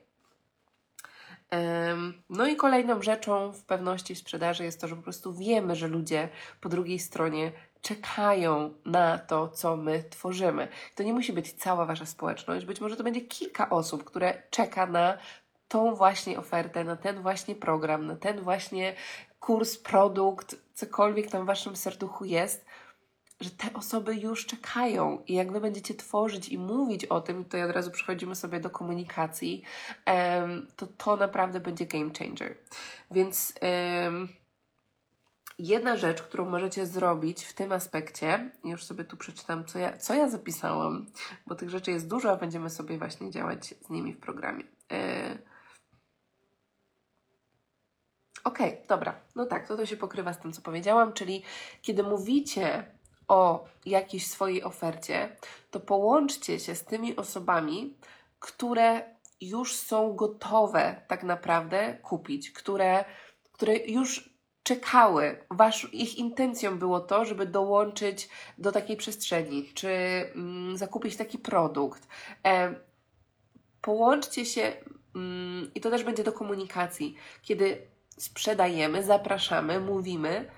No i kolejną rzeczą w pewności sprzedaży jest to, że po prostu wiemy, że ludzie po drugiej stronie czekają na to, co my tworzymy. To nie musi być cała wasza społeczność, być może to będzie kilka osób, które czeka na tą właśnie ofertę, na ten właśnie program, na ten właśnie kurs, produkt, cokolwiek tam w waszym serduchu jest, że te osoby już czekają i jak wy będziecie tworzyć i mówić o tym, to od razu przechodzimy sobie do komunikacji, to to naprawdę będzie game changer. Więc jedna rzecz, którą możecie zrobić w tym aspekcie, już sobie tu przeczytam, co ja, co ja zapisałam, bo tych rzeczy jest dużo, a będziemy sobie właśnie działać z nimi w programie. Yy. Okej, okay, dobra. No tak, to to się pokrywa z tym, co powiedziałam, czyli kiedy mówicie o jakiejś swojej ofercie, to połączcie się z tymi osobami, które już są gotowe tak naprawdę kupić, które, które już czekały. Wasz, ich intencją było to, żeby dołączyć do takiej przestrzeni, czy mm, zakupić taki produkt. E, połączcie się, mm, i to też będzie do komunikacji, kiedy sprzedajemy, zapraszamy, mówimy,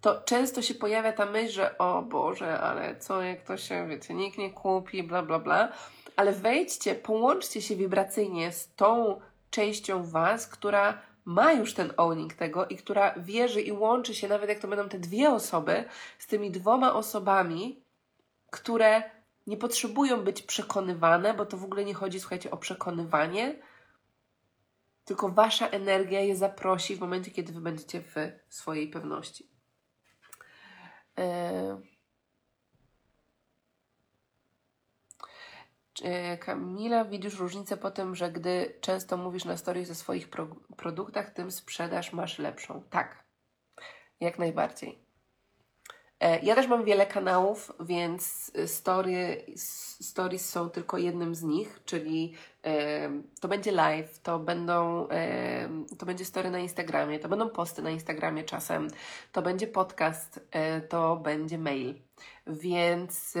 to często się pojawia ta myśl, że o Boże, ale co jak to się, wiecie, nikt nie kupi, bla, bla, bla. Ale wejdźcie, połączcie się wibracyjnie z tą częścią Was, która ma już ten owning tego i która wierzy i łączy się, nawet jak to będą te dwie osoby, z tymi dwoma osobami, które nie potrzebują być przekonywane, bo to w ogóle nie chodzi, słuchajcie, o przekonywanie, tylko wasza energia je zaprosi w momencie, kiedy wy będziecie w swojej pewności. Yy. Kamila, widzisz różnicę po tym, że gdy często mówisz na stories o swoich pro produktach, tym sprzedaż masz lepszą. Tak, jak najbardziej. E, ja też mam wiele kanałów, więc story, stories są tylko jednym z nich, czyli e, to będzie live, to będą e, to będzie story na Instagramie, to będą posty na Instagramie czasem, to będzie podcast, to będzie mail. Więc,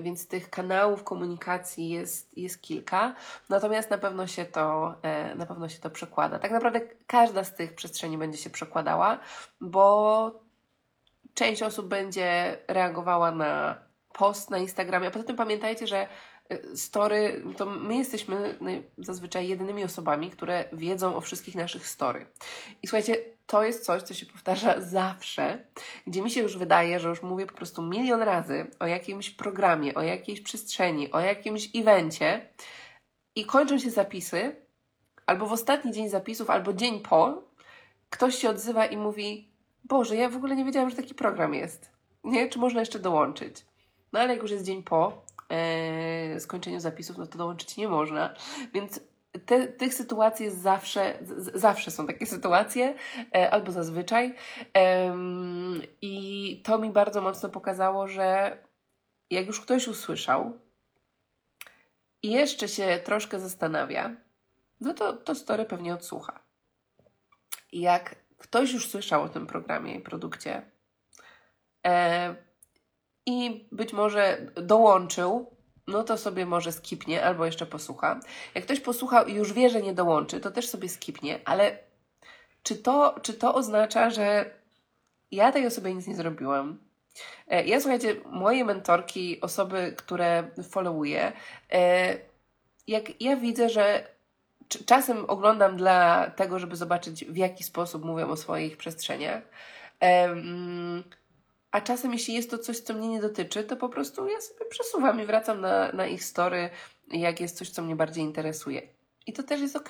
więc tych kanałów komunikacji jest, jest kilka, natomiast na pewno się to na pewno się to przekłada. Tak naprawdę każda z tych przestrzeni będzie się przekładała, bo część osób będzie reagowała na post na Instagramie, a poza tym pamiętajcie, że y, story, to my jesteśmy zazwyczaj jedynymi osobami, które wiedzą o wszystkich naszych story. I słuchajcie, to jest coś, co się powtarza zawsze, gdzie mi się już wydaje, że już mówię po prostu milion razy o jakimś programie, o jakiejś przestrzeni, o jakimś evencie i kończą się zapisy, albo w ostatni dzień zapisów, albo dzień po, ktoś się odzywa i mówi: Boże, ja w ogóle nie wiedziałam, że taki program jest. Nie, czy można jeszcze dołączyć? No ale jak już jest dzień po e, skończeniu zapisów, no to dołączyć nie można. Więc te, tych sytuacji jest zawsze, z, zawsze są takie sytuacje, e, albo zazwyczaj. E, I to mi bardzo mocno pokazało, że jak już ktoś usłyszał i jeszcze się troszkę zastanawia, no to to story pewnie odsłucha. I jak ktoś już słyszał o tym programie i produkcie e, i być może dołączył, no to sobie może skipnie albo jeszcze posłucha. Jak ktoś posłuchał i już wie, że nie dołączy, to też sobie skipnie, ale czy to, czy to oznacza, że ja tej osobie nic nie zrobiłam? E, ja słuchajcie, moje mentorki, osoby, które followuję, e, jak ja widzę, że czasem oglądam dla tego, żeby zobaczyć, w jaki sposób mówią o swoich przestrzeniach. A czasem, jeśli jest to coś, co mnie nie dotyczy, to po prostu ja sobie przesuwam i wracam na, na ich story, jak jest coś, co mnie bardziej interesuje. I to też jest ok.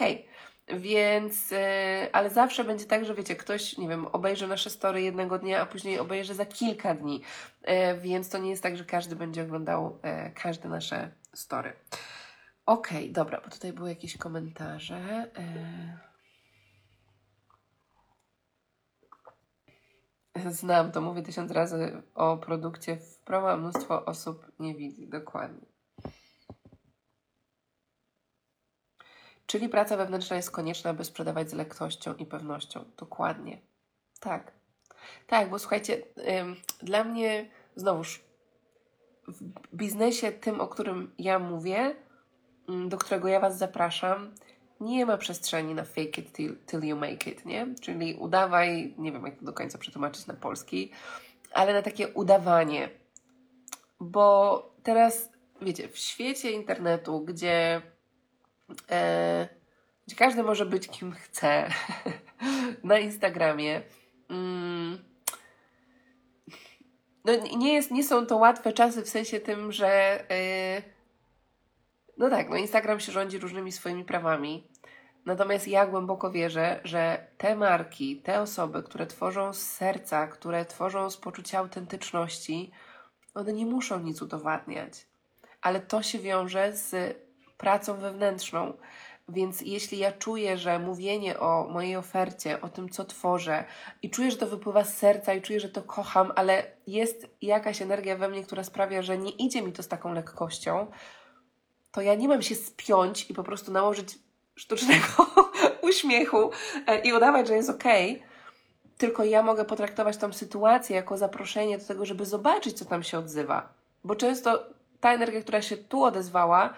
Więc, e, ale zawsze będzie tak, że wiecie, ktoś, nie wiem, obejrzy nasze story jednego dnia, a później obejrzy za kilka dni. E, więc to nie jest tak, że każdy będzie oglądał e, każde nasze story. Okej, okay, dobra, bo tutaj były jakieś komentarze. E, znam to, mówię tysiąc razy o produkcie w promo, mnóstwo osób nie widzi. Dokładnie. Czyli praca wewnętrzna jest konieczna, by sprzedawać z lekkością i pewnością. Dokładnie. Tak. Tak, bo słuchajcie, ym, dla mnie znowuż w biznesie tym, o którym ja mówię, do którego ja Was zapraszam, nie ma przestrzeni na fake it till, till you make it, nie? Czyli udawaj, nie wiem jak to do końca przetłumaczyć na polski, ale na takie udawanie. Bo teraz, wiecie, w świecie internetu, gdzie, e, gdzie każdy może być kim chce, na Instagramie, mm, no nie, jest, nie są to łatwe czasy w sensie tym, że. E, no tak, no Instagram się rządzi różnymi swoimi prawami. Natomiast ja głęboko wierzę, że te marki, te osoby, które tworzą z serca, które tworzą z poczucia autentyczności, one nie muszą nic udowadniać. Ale to się wiąże z pracą wewnętrzną. Więc jeśli ja czuję, że mówienie o mojej ofercie, o tym, co tworzę, i czuję, że to wypływa z serca, i czuję, że to kocham, ale jest jakaś energia we mnie, która sprawia, że nie idzie mi to z taką lekkością, to ja nie mam się spiąć i po prostu nałożyć sztucznego uśmiechu e, i udawać, że jest ok, tylko ja mogę potraktować tą sytuację jako zaproszenie do tego, żeby zobaczyć, co tam się odzywa. Bo często ta energia, która się tu odezwała,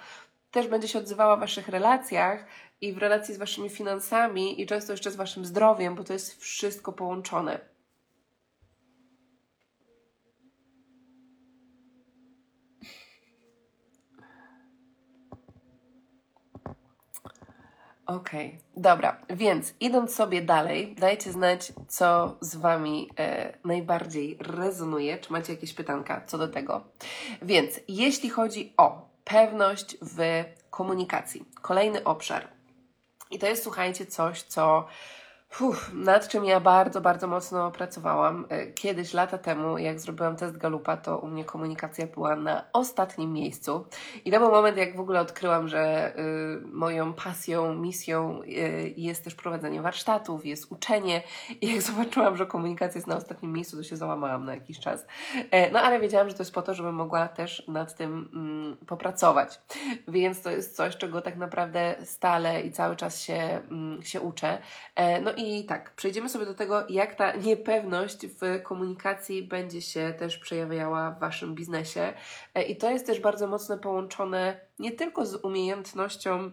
też będzie się odzywała w Waszych relacjach i w relacji z Waszymi finansami i często jeszcze z Waszym zdrowiem, bo to jest wszystko połączone. Okej, dobra, więc idąc sobie dalej, dajcie znać, co z Wami e, najbardziej rezonuje, czy macie jakieś pytanka co do tego. Więc jeśli chodzi o pewność w komunikacji, kolejny obszar. I to jest, słuchajcie, coś, co Uf, nad czym ja bardzo, bardzo mocno pracowałam. E, Kiedyś, lata temu, jak zrobiłam test Galupa, to u mnie komunikacja była na ostatnim miejscu. I to był moment, jak w ogóle odkryłam, że y, moją pasją, misją y, jest też prowadzenie warsztatów, jest uczenie. I jak zobaczyłam, że komunikacja jest na ostatnim miejscu, to się załamałam na jakiś czas. E, no ale wiedziałam, że to jest po to, żebym mogła też nad tym mm, popracować. Więc to jest coś, czego tak naprawdę stale i cały czas się, mm, się uczę. E, no i tak, przejdziemy sobie do tego, jak ta niepewność w komunikacji będzie się też przejawiała w Waszym biznesie. E, I to jest też bardzo mocno połączone nie tylko z umiejętnością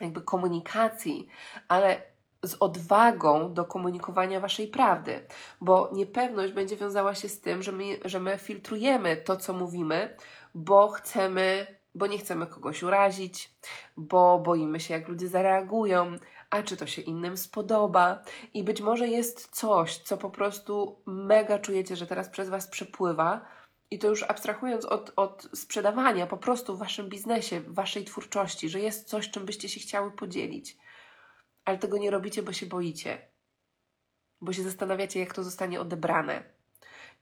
jakby komunikacji, ale z odwagą do komunikowania Waszej prawdy, bo niepewność będzie wiązała się z tym, że my, że my filtrujemy to, co mówimy, bo chcemy, bo nie chcemy kogoś urazić, bo boimy się, jak ludzie zareagują, a czy to się innym spodoba. I być może jest coś, co po prostu mega czujecie, że teraz przez Was przepływa. I to już abstrahując od, od sprzedawania, po prostu w Waszym biznesie, w Waszej twórczości, że jest coś, czym byście się chciały podzielić. Ale tego nie robicie, bo się boicie. Bo się zastanawiacie, jak to zostanie odebrane.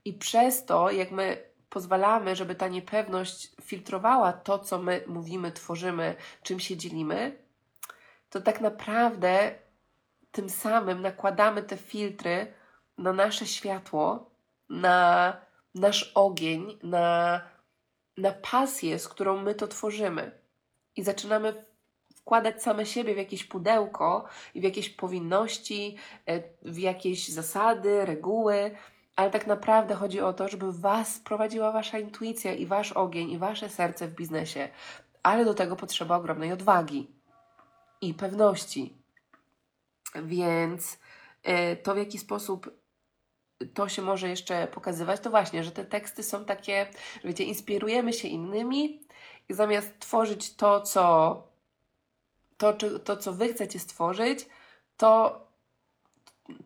I przez to, jak my pozwalamy, żeby ta niepewność filtrowała to, co my mówimy, tworzymy, czym się dzielimy, to tak naprawdę tym samym nakładamy te filtry na nasze światło, na nasz ogień, na, na pasję, z którą my to tworzymy. I zaczynamy wkładać same siebie w jakieś pudełko i w jakieś powinności, e, w jakieś zasady, reguły, ale tak naprawdę chodzi o to, żeby Was prowadziła Wasza intuicja i Wasz ogień i Wasze serce w biznesie. Ale do tego potrzeba ogromnej odwagi i pewności. Więc y, to, w jaki sposób to się może jeszcze pokazywać, to właśnie, że te teksty są takie, że wiecie, inspirujemy się innymi i zamiast tworzyć to, co to, to, co wy chcecie stworzyć, to,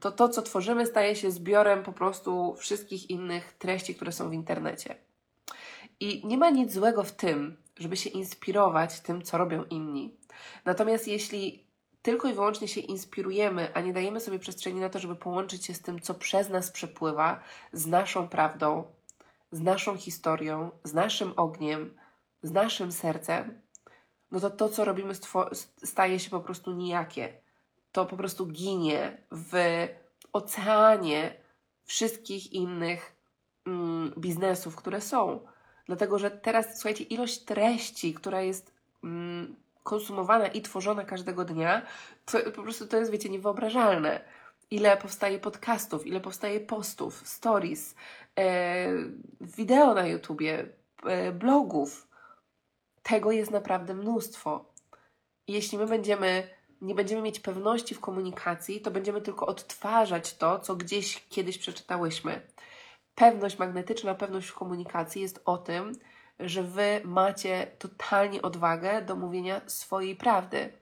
to to, co tworzymy, staje się zbiorem po prostu wszystkich innych treści, które są w internecie. I nie ma nic złego w tym, żeby się inspirować tym, co robią inni. Natomiast jeśli tylko i wyłącznie się inspirujemy, a nie dajemy sobie przestrzeni na to, żeby połączyć się z tym, co przez nas przepływa, z naszą prawdą, z naszą historią, z naszym ogniem, z naszym sercem, no to to, co robimy, staje się po prostu nijakie. To po prostu ginie w oceanie wszystkich innych mm, biznesów, które są. Dlatego, że teraz, słuchajcie, ilość treści, która jest mm, konsumowana i tworzona każdego dnia, to po prostu to jest, wiecie, niewyobrażalne. Ile powstaje podcastów, ile powstaje postów, stories, e, wideo na YouTubie, e, blogów. Tego jest naprawdę mnóstwo. Jeśli my będziemy, nie będziemy mieć pewności w komunikacji, to będziemy tylko odtwarzać to, co gdzieś kiedyś przeczytałyśmy. Pewność magnetyczna, pewność w komunikacji jest o tym, że wy macie totalnie odwagę do mówienia swojej prawdy.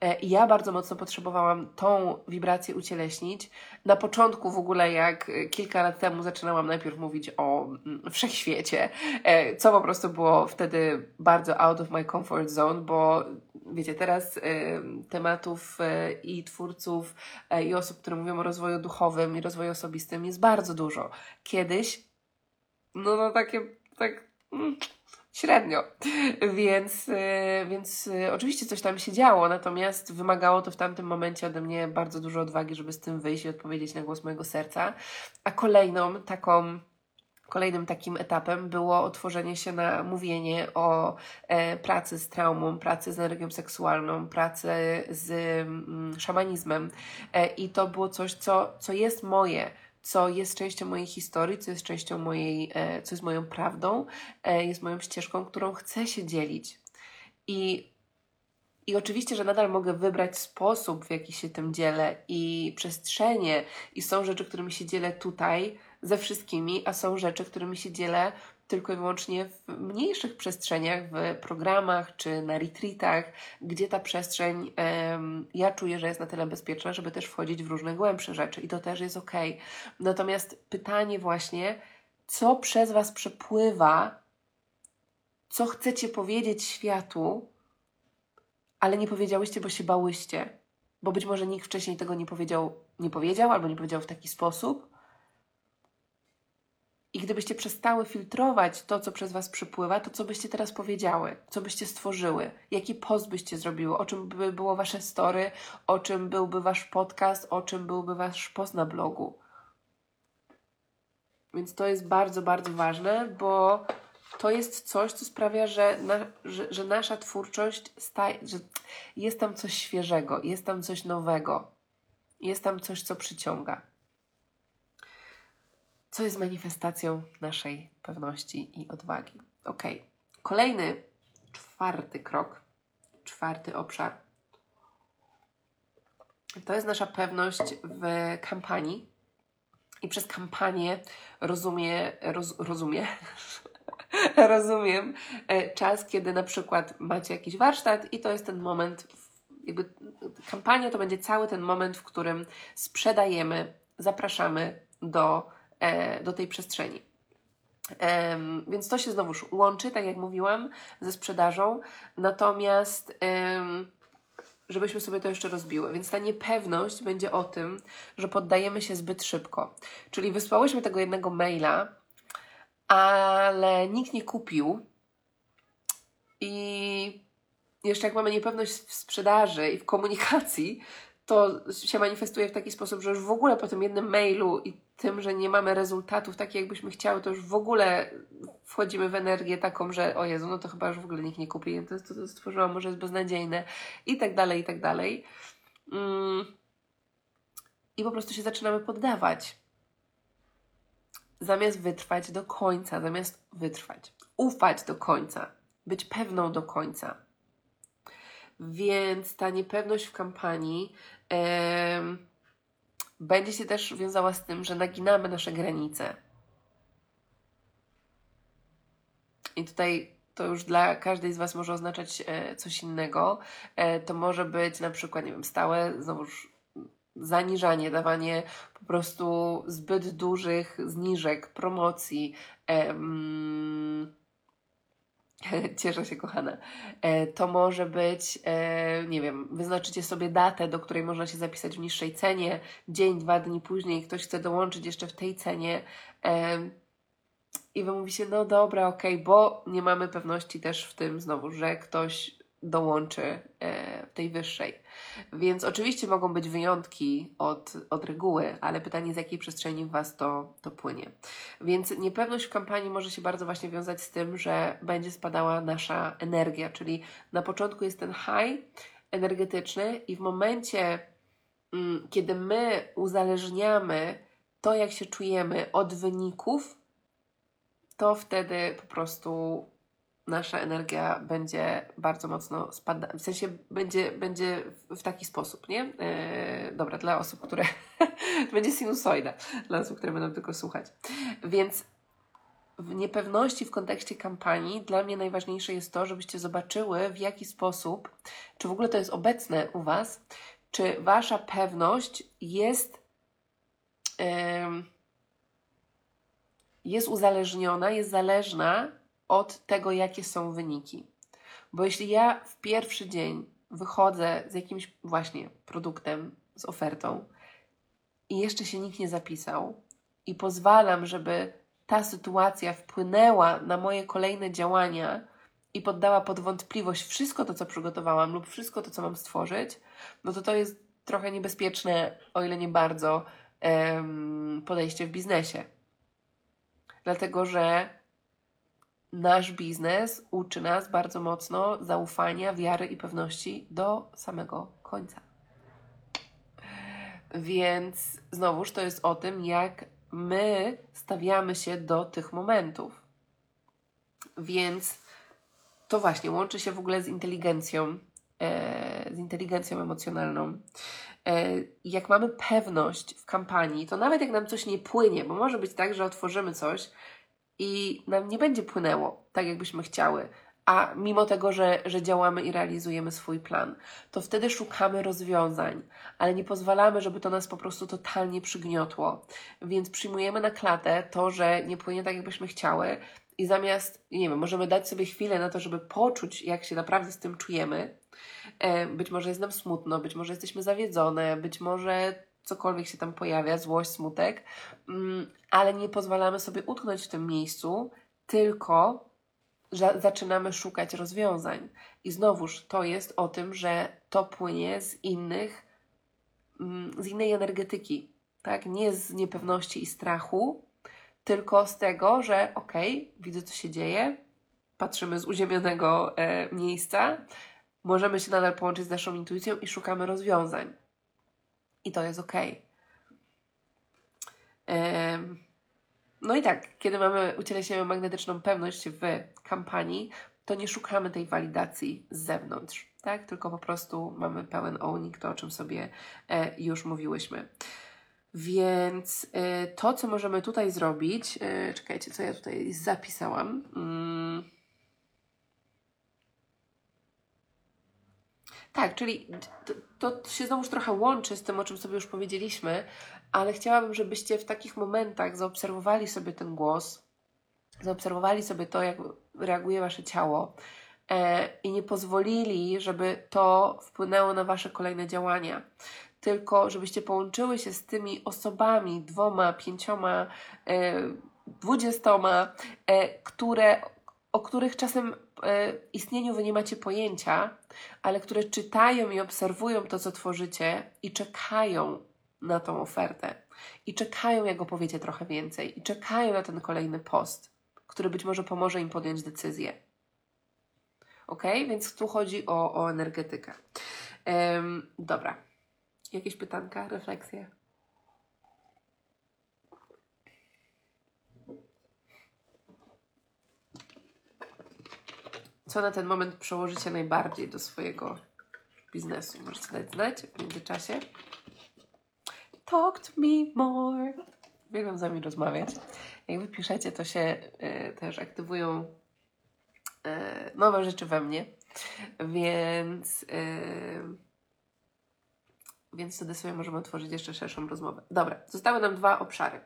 E, ja bardzo mocno potrzebowałam tą wibrację ucieleśnić. Na początku w ogóle, jak kilka lat temu zaczynałam najpierw mówić o mm, wszechświecie, e, co po prostu było wtedy bardzo out of my comfort zone, bo wiecie, teraz tematów i twórców i osób, które mówią o rozwoju duchowym i rozwoju osobistym jest bardzo dużo. Kiedyś, no, no takie, tak Mm, średnio. Więc, y, więc y, oczywiście coś tam się działo, natomiast wymagało to w tamtym momencie ode mnie bardzo dużo odwagi, żeby z tym wyjść i odpowiedzieć na głos mojego serca. A kolejną taką Kolejnym takim etapem było otworzenie się na mówienie o e, pracy z traumą, pracy z energią seksualną, pracy z mm, szamanizmem. E, I to było coś, co, co jest moje co jest częścią mojej historii, co jest częścią mojej, e, co jest moją prawdą, e, jest moją ścieżką, którą chcę się dzielić. I, I oczywiście, że nadal mogę wybrać sposób, w jaki się tym dzielę i przestrzenie, i są rzeczy, którymi się dzielę tutaj ze wszystkimi, a są rzeczy, którymi się dzielę tylko i wyłącznie w mniejszych przestrzeniach, w programach czy na retreatach, gdzie ta przestrzeń ja czuję, że jest na tyle bezpieczna, żeby też wchodzić w różne głębsze rzeczy i to też jest ok. Natomiast pytanie właśnie, co przez Was przepływa, co chcecie powiedzieć światu, ale nie powiedziałyście, bo się bałyście, bo być może nikt wcześniej tego nie powiedział, nie powiedział albo nie powiedział w taki sposób i gdybyście przestały filtrować to, co przez Was przypływa, to co byście teraz powiedziały, co byście stworzyły, jaki post byście zrobiły, o czym by było Wasze story, o czym byłby Wasz podcast, o czym byłby Wasz post na blogu. Więc to jest bardzo, bardzo ważne, bo to jest coś, co sprawia, że, na, że, że nasza twórczość staje, że jest tam coś świeżego, jest tam coś nowego, jest tam coś, co przyciąga co jest manifestacją naszej pewności i odwagi. Ok. Kolejny, czwarty krok, czwarty obszar. To jest nasza pewność w kampanii. I przez kampanię rozumie, roz, rozumie, rozumiem e, czas, kiedy na przykład macie jakiś warsztat i to jest ten moment, jakby kampania to będzie cały ten moment, w którym sprzedajemy, zapraszamy do do tej przestrzeni. Więc to się znowuż łączy, tak jak mówiłam, ze sprzedażą. Natomiast żebyśmy sobie to jeszcze rozbiły. Więc ta niepewność będzie o tym, że poddajemy się zbyt szybko. Czyli wysłałyśmy tego jednego maila, ale nikt nie kupił. I jeszcze jak mamy niepewność w sprzedaży i w komunikacji, to się manifestuje w taki sposób, że już w ogóle po tym jednym mailu i tym, że nie mamy rezultatów takich, jakbyśmy chciały, to już w ogóle wchodzimy w energię taką, że o Jezu, no to chyba już w ogóle nikt nie kupi, to, to, to stworzyłam, może jest beznadziejne i tak dalej, i tak dalej. Mm. I po prostu się zaczynamy poddawać. Zamiast wytrwać do końca, zamiast wytrwać, ufać do końca, być pewną do końca. Więc ta niepewność w kampanii będzie się też wiązała z tym, że naginamy nasze granice. I tutaj to już dla każdej z Was może oznaczać e, coś innego. E, to może być na przykład, nie wiem, stałe, znowuż zaniżanie, dawanie po prostu zbyt dużych zniżek, promocji. Cieszę się, kochana. E, to może być, e, nie wiem, wyznaczycie sobie datę, do której można się zapisać w niższej cenie. Dzień, dwa dni później ktoś chce dołączyć jeszcze w tej cenie. E, I wy mówicie, no dobra, okej, okay, bo nie mamy pewności też w tym znowu, że ktoś dołączy w tej wyższej. Więc oczywiście mogą być wyjątki od, od reguły, ale pytanie z jakiej przestrzeni Was to, to płynie. Więc niepewność w kampanii może się bardzo właśnie wiązać z tym, że będzie spadała nasza energia, czyli na początku jest ten high energetyczny i w momencie, mm, kiedy my uzależniamy to, jak się czujemy od wyników, to wtedy po prostu nasza energia będzie bardzo mocno spadać, w sensie będzie, będzie w taki sposób, nie? Yy, dobra, dla osób, które... to będzie sinusoida, dla osób, które będą tylko słuchać. Więc w niepewności w kontekście kampanii dla mnie najważniejsze jest to, żebyście zobaczyły w jaki sposób, czy w ogóle to jest obecne u Was, czy Wasza pewność jest... Jest uzależniona, jest zależna od tego, jakie są wyniki. Bo jeśli ja w pierwszy dzień wychodzę z jakimś właśnie produktem, z ofertą i jeszcze się nikt nie zapisał i pozwalam, żeby ta sytuacja wpłynęła na moje kolejne działania i poddała pod wątpliwość wszystko to, co przygotowałam lub wszystko to, co mam stworzyć, no to to jest trochę niebezpieczne, o ile nie bardzo, podejście w biznesie. Dlatego, że nasz biznes uczy nas bardzo mocno zaufania, wiary i pewności do samego końca. Więc znowuż to jest o tym, jak my stawiamy się do tych momentów. Więc to właśnie łączy się w ogóle z inteligencją, e, z inteligencją emocjonalną. E, jak mamy pewność w kampanii, to nawet jak nam coś nie płynie, bo może być tak, że otworzymy coś i nam nie będzie płynęło tak, jakbyśmy chciały, a mimo tego, że, że działamy i realizujemy swój plan, to wtedy szukamy rozwiązań, ale nie pozwalamy, żeby to nas po prostu totalnie przygniotło. Więc przyjmujemy na klatę to, że nie płynie tak, jakbyśmy chciały, i zamiast, nie wiem, możemy dać sobie chwilę na to, żeby poczuć, jak się naprawdę z tym czujemy. E, być może jest nam smutno, być może jesteśmy zawiedzone, być może cokolwiek się tam pojawia, złość, smutek, mm, ale nie pozwalamy sobie utknąć w tym miejscu, tylko zaczynamy szukać rozwiązań. I znowuż to jest o tym, że to płynie z innych, mm, z innej energetyki, tak? Nie z niepewności i strachu, tylko z tego, że okej, okay, widzę co się dzieje, patrzymy z uziemionego e, miejsca, możemy się nadal połączyć z naszą intuicją i szukamy rozwiązań. I to jest. E, no i tak, kiedy mamy ucieleśniamy magnetyczną pewność w kampanii, to nie szukamy tej walidacji z zewnątrz, tak? Tylko po prostu mamy pełen owning, to o czym sobie e, już mówiłyśmy. Więc y, to, co możemy tutaj zrobić, y, czekajcie, co ja tutaj zapisałam. Mm. Tak, czyli to, to się znowuż trochę łączy z tym, o czym sobie już powiedzieliśmy, ale chciałabym, żebyście w takich momentach zaobserwowali sobie ten głos, zaobserwowali sobie to, jak reaguje wasze ciało e, i nie pozwolili, żeby to wpłynęło na wasze kolejne działania. Tylko żebyście połączyły się z tymi osobami, dwoma, pięcioma, e, dwudziestoma, e, które, o których czasem istnieniu wy nie macie pojęcia, ale które czytają i obserwują to, co tworzycie i czekają na tą ofertę. I czekają, jak opowiecie trochę więcej. I czekają na ten kolejny post, który być może pomoże im podjąć decyzję. Ok? Więc tu chodzi o, o energetykę. Um, dobra. Jakieś pytanka, refleksje? Co na ten moment przełożycie najbardziej do swojego biznesu? Możecie dać znać w międzyczasie. Talk to me more. Uwielbiam z Wami rozmawiać. Jak Wy piszecie, to się y, też aktywują y, nowe rzeczy we mnie. Więc... Y, więc wtedy sobie możemy otworzyć jeszcze szerszą rozmowę. Dobra, zostały nam dwa obszary.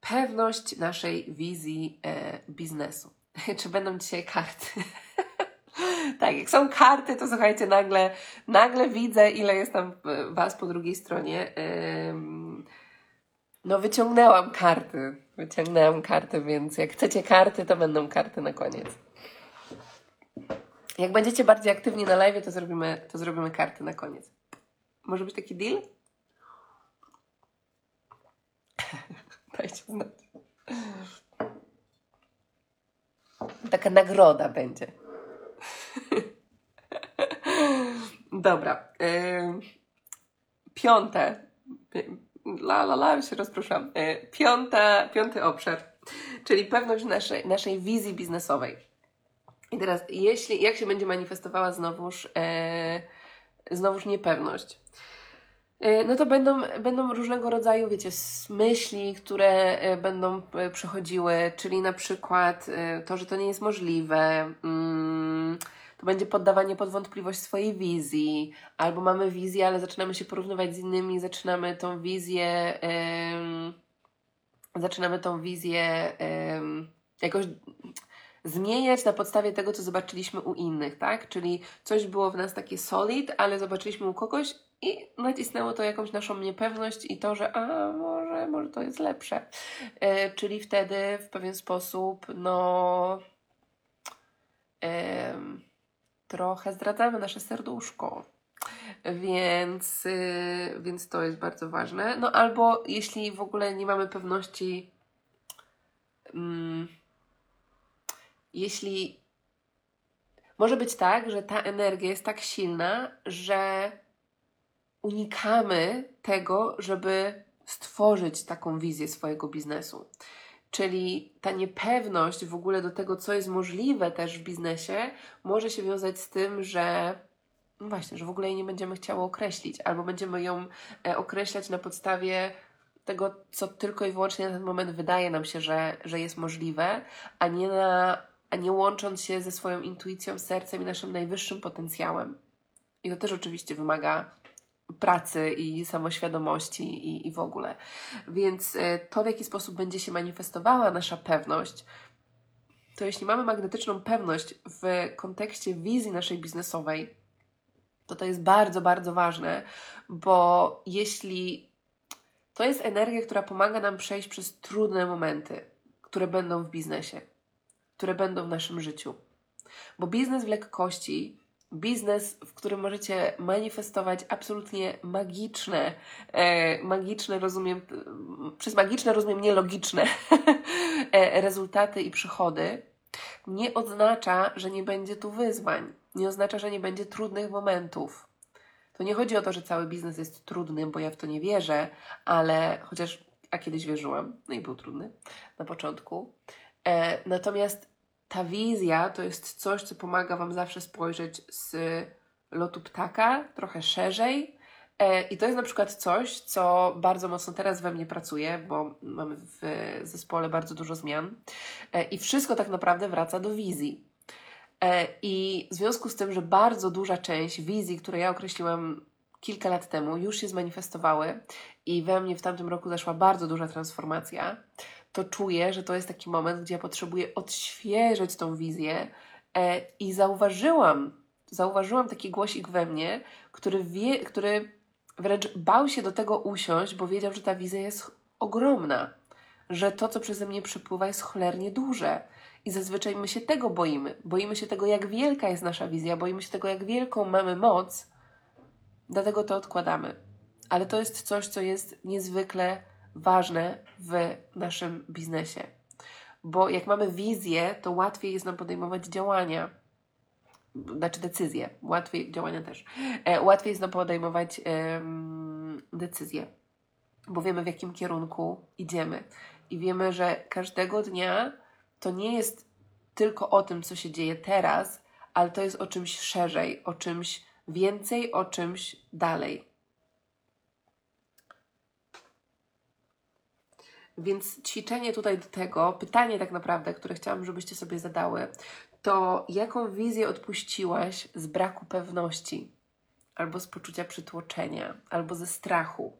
Pewność naszej wizji e, biznesu. Czy będą dzisiaj karty? Tak, jak są karty, to słuchajcie, nagle, nagle widzę, ile jest tam e, Was po drugiej stronie. no, wyciągnęłam karty. Wyciągnęłam karty, więc jak chcecie karty, to będą karty na koniec. Jak będziecie bardziej aktywni na live, to zrobimy, to zrobimy karty na koniec. Może być taki deal? Dajcie znać. Taka nagroda będzie. Dobra. Yy, piąte. La, la, la, się rozproszam. Yy, piąta, piąty obszar, czyli pewność naszej, naszej wizji biznesowej. I teraz, jeśli, jak się będzie manifestowała znowuż, yy, znowuż niepewność? No to będą, będą różnego rodzaju, wiecie, myśli, które będą przychodziły, czyli na przykład to, że to nie jest możliwe, mm, to będzie poddawanie pod wątpliwość swojej wizji, albo mamy wizję, ale zaczynamy się porównywać z innymi, zaczynamy tą wizję, zaczynamy tą wizję jakoś zmieniać na podstawie tego, co zobaczyliśmy u innych, tak? Czyli coś było w nas takie solid, ale zobaczyliśmy u kogoś i nacisnęło to jakąś naszą niepewność i to, że a może, może to jest lepsze. E, czyli wtedy w pewien sposób, no, trochę zdradzamy nasze serduszko. Więc, y, więc to jest bardzo ważne. No albo jeśli w ogóle nie mamy pewności, mm, jeśli może być tak, że ta energia jest tak silna, że unikamy tego, żeby stworzyć taką wizję swojego biznesu. Czyli ta niepewność w ogóle do tego, co jest możliwe też w biznesie, może się wiązać z tym, że no właśnie, że w ogóle jej nie będziemy chciały określić, albo będziemy ją e, określać na podstawie tego, co tylko i wyłącznie na ten moment wydaje nam się, że, że jest możliwe, a nie, na, a nie łącząc się ze swoją intuicją, sercem i naszym najwyższym potencjałem. I to też oczywiście wymaga pracy i samoświadomości i, i w ogóle. Więc e, to, w jaki sposób będzie się manifestowała nasza pewność, to jeśli mamy magnetyczną pewność w kontekście wizji naszej biznesowej, to to jest bardzo, bardzo ważne, bo jeśli to jest energia, która pomaga nam przejść przez trudne momenty, które będą w biznesie, które będą w naszym życiu. Bo biznes w lekkości, biznes, w którym możecie manifestować absolutnie magiczne, e, magiczne rozumiem, przez magiczne rozumiem nielogiczne e, rezultaty i przychody, nie oznacza, że nie będzie tu wyzwań, nie oznacza, że nie będzie trudnych momentów. To nie chodzi o to, że cały biznes jest trudny, bo ja w to nie wierzę, ale chociaż, a kiedyś wierzyłam, no i był trudny na początku. E, natomiast ta wizja to jest coś, co pomaga Wam zawsze spojrzeć z lotu ptaka trochę szerzej. E, I to jest na przykład coś, co bardzo mocno teraz we mnie pracuje, bo mamy w zespole bardzo dużo zmian. E, I wszystko tak naprawdę wraca do wizji. E, I w związku z tym, że bardzo duża część wizji, które ja określiłam kilka lat temu, już się zmanifestowały i we mnie w tamtym roku zaszła bardzo duża transformacja, to czuję, że to jest taki moment, gdzie ja potrzebuję odświeżyć tą wizję e, i zauważyłam, zauważyłam taki głosik we mnie, który, wie, który wręcz bał się do tego usiąść, bo wiedział, że ta wizja jest ogromna, że to, co przeze mnie przepływa, jest cholernie duże. I zazwyczaj my się tego boimy. Boimy się tego, jak wielka jest nasza wizja, boimy się tego, jak wielką mamy moc, dlatego to odkładamy. Ale to jest coś, co jest niezwykle ważne w naszym biznesie. Bo jak mamy wizję, to łatwiej jest nam podejmować działania, znaczy decyzje, łatwiej, działania też, e, łatwiej jest nam podejmować e, decyzje, bo wiemy w jakim kierunku idziemy i wiemy, że każdego dnia to nie jest tylko o tym, co się dzieje teraz, ale to jest o czymś szerzej, o czymś więcej, o czymś dalej. Więc ćwiczenie tutaj do tego, pytanie tak naprawdę, które chciałam, żebyście sobie zadały, to jaką wizję odpuściłaś z braku pewności, albo z poczucia przytłoczenia, albo ze strachu?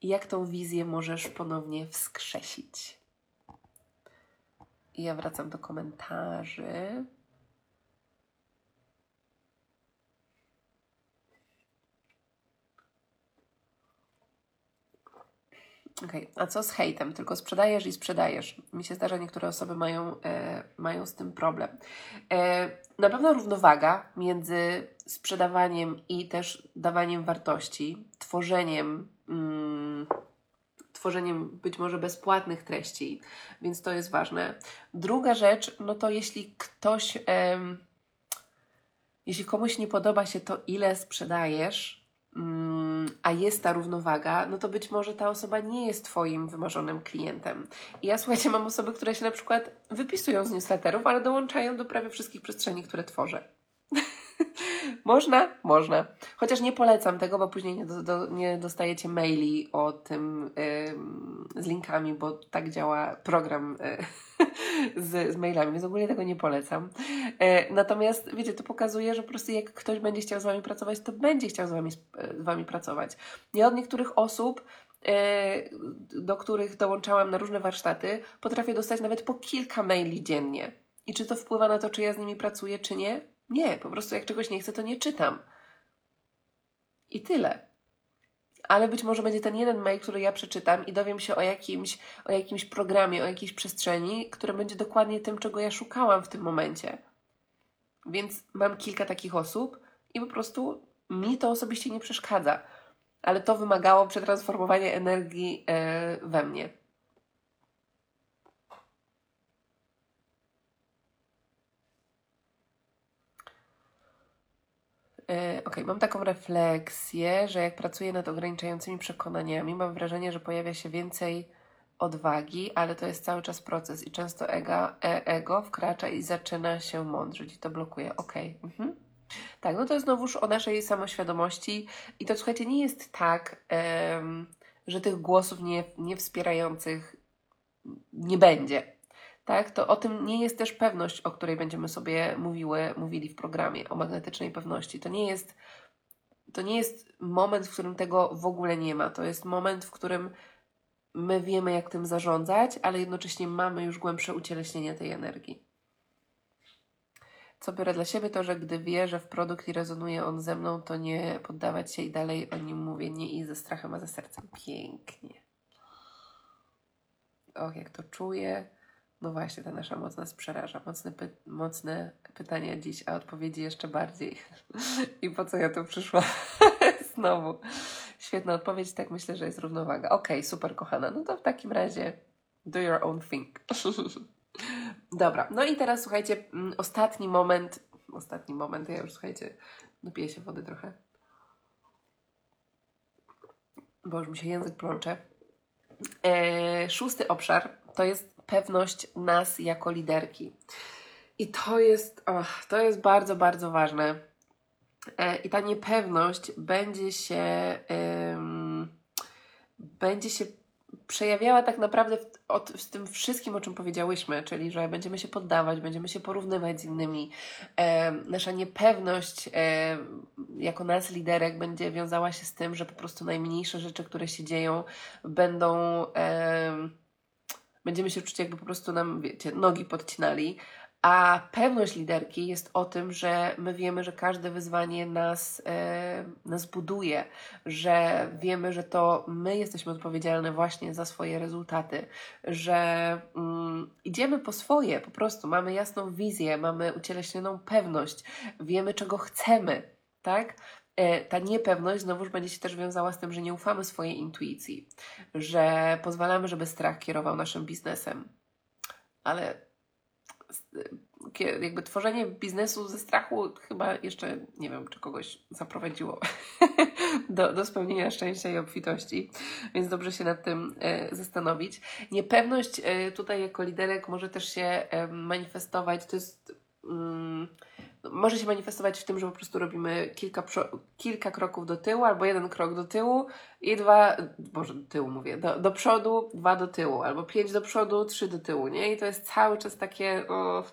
I jak tą wizję możesz ponownie wskrzesić? I ja wracam do komentarzy. Okej, okay. a co z hejtem? Tylko sprzedajesz i sprzedajesz. Mi się zdarza, niektóre osoby mają, e, mają z tym problem. E, na pewno równowaga między sprzedawaniem i też dawaniem wartości, tworzeniem, mm, tworzeniem być może bezpłatnych treści, więc to jest ważne. Druga rzecz, no to jeśli ktoś, jeśli komuś nie podoba się to, ile sprzedajesz, a jest ta równowaga, no to być może ta osoba nie jest Twoim wymarzonym klientem. I ja słuchajcie, mam osoby, które się na przykład wypisują z newsletterów, ale dołączają do prawie wszystkich przestrzeni, które tworzę. Można? Można. Chociaż nie polecam tego, bo później nie, do, do, nie dostajecie maili o tym z linkami, bo tak działa program yy, z, z mailami, więc ogólnie tego nie polecam. Yy, natomiast wiecie, to pokazuje, że po prostu jak ktoś będzie chciał z Wami pracować, to będzie chciał z Wami, z wami pracować. Ja od niektórych osób do których dołączałam na różne warsztaty, potrafię dostać nawet po kilka maili dziennie. I czy to wpływa na to, czy ja z nimi pracuję, czy nie? Nie, po prostu jak czegoś nie chcę, to nie czytam. I tyle. Ale być może będzie ten jeden mail, który ja przeczytam i dowiem się o jakimś, o jakimś programie, o jakiejś przestrzeni, które będzie dokładnie tym, czego ja szukałam w tym momencie. Więc mam kilka takich osób i po prostu mi to osobiście nie przeszkadza. Ale to wymagało przetransformowania energii e, we mnie. Ok, mam taką refleksję, że jak pracuję nad ograniczającymi przekonaniami, mam wrażenie, że pojawia się więcej odwagi, ale to jest cały czas proces i często ego, e, ego wkracza i zaczyna się mądrzyć i to blokuje. Ok. Mhm. Tak, no to jest znowuż o naszej samoświadomości i to słuchajcie, nie jest tak, że tych głosów nie, nie wspierających nie będzie. Tak, to o tym nie jest też pewność, o której będziemy sobie mówiły, mówili w programie o magnetycznej pewności. To nie jest to nie jest moment, w którym tego w ogóle nie ma. To jest moment, w którym my wiemy, jak tym zarządzać, ale jednocześnie mamy już głębsze ucieleśnienie tej energii. Co biorę dla siebie, to że gdy wierzę w produkt i rezonuje on ze mną, to nie poddawać się i dalej o nim mówię, nie i ze strachem, a ze sercem. Pięknie. Och, jak to czuję. No właśnie, ta nasza moc nas przeraża. Mocne, py mocne pytania dziś, a odpowiedzi jeszcze bardziej. I po co ja tu przyszłam? Znowu. Świetna odpowiedź, tak myślę, że jest równowaga. Okej, okay, super kochana. No to w takim razie do your own thing. Dobra, no i teraz słuchajcie, mm, ostatni moment. Ostatni moment, ja już słuchajcie, napiję się wody trochę. Bo już mi się język plącze. Eee, szósty obszar to jest pewność nas jako liderki. I to jest, oh, to jest bardzo, bardzo ważne. E, I ta niepewność będzie się, będzie się przejawiała tak naprawdę w, od, w tym wszystkim, o czym powiedziałyśmy, czyli że będziemy się poddawać, będziemy się porównywać z innymi. E, nasza niepewność e, jako nas liderek będzie wiązała się z tym, że po prostu najmniejsze rzeczy, które się dzieją, będą. E, będziemy się czuć, jakby po prostu nam, wiecie, nogi podcinali. A pewność liderki jest o tym, że my wiemy, że każde wyzwanie nas, e, nas buduje, że wiemy, że to my jesteśmy odpowiedzialne właśnie za swoje rezultaty, że mm, idziemy po swoje, po prostu mamy jasną wizję, mamy ucieleśnioną pewność, wiemy czego chcemy, tak? E, ta niepewność znowuż będzie się też wiązała z tym, że nie ufamy swojej intuicji, że pozwalamy, żeby strach kierował naszym biznesem. Ale jakby tworzenie biznesu ze strachu chyba jeszcze nie wiem, czy kogoś zaprowadziło do, do spełnienia szczęścia i obfitości, więc dobrze się nad tym e, zastanowić. Niepewność e, tutaj jako liderek może też się e, manifestować, to jest. Mm, może się manifestować w tym, że po prostu robimy kilka, kilka kroków do tyłu, albo jeden krok do tyłu i dwa, boże, do tyłu mówię, do, do przodu, dwa do tyłu, albo pięć do przodu, trzy do tyłu, nie? I to jest cały czas takie, o,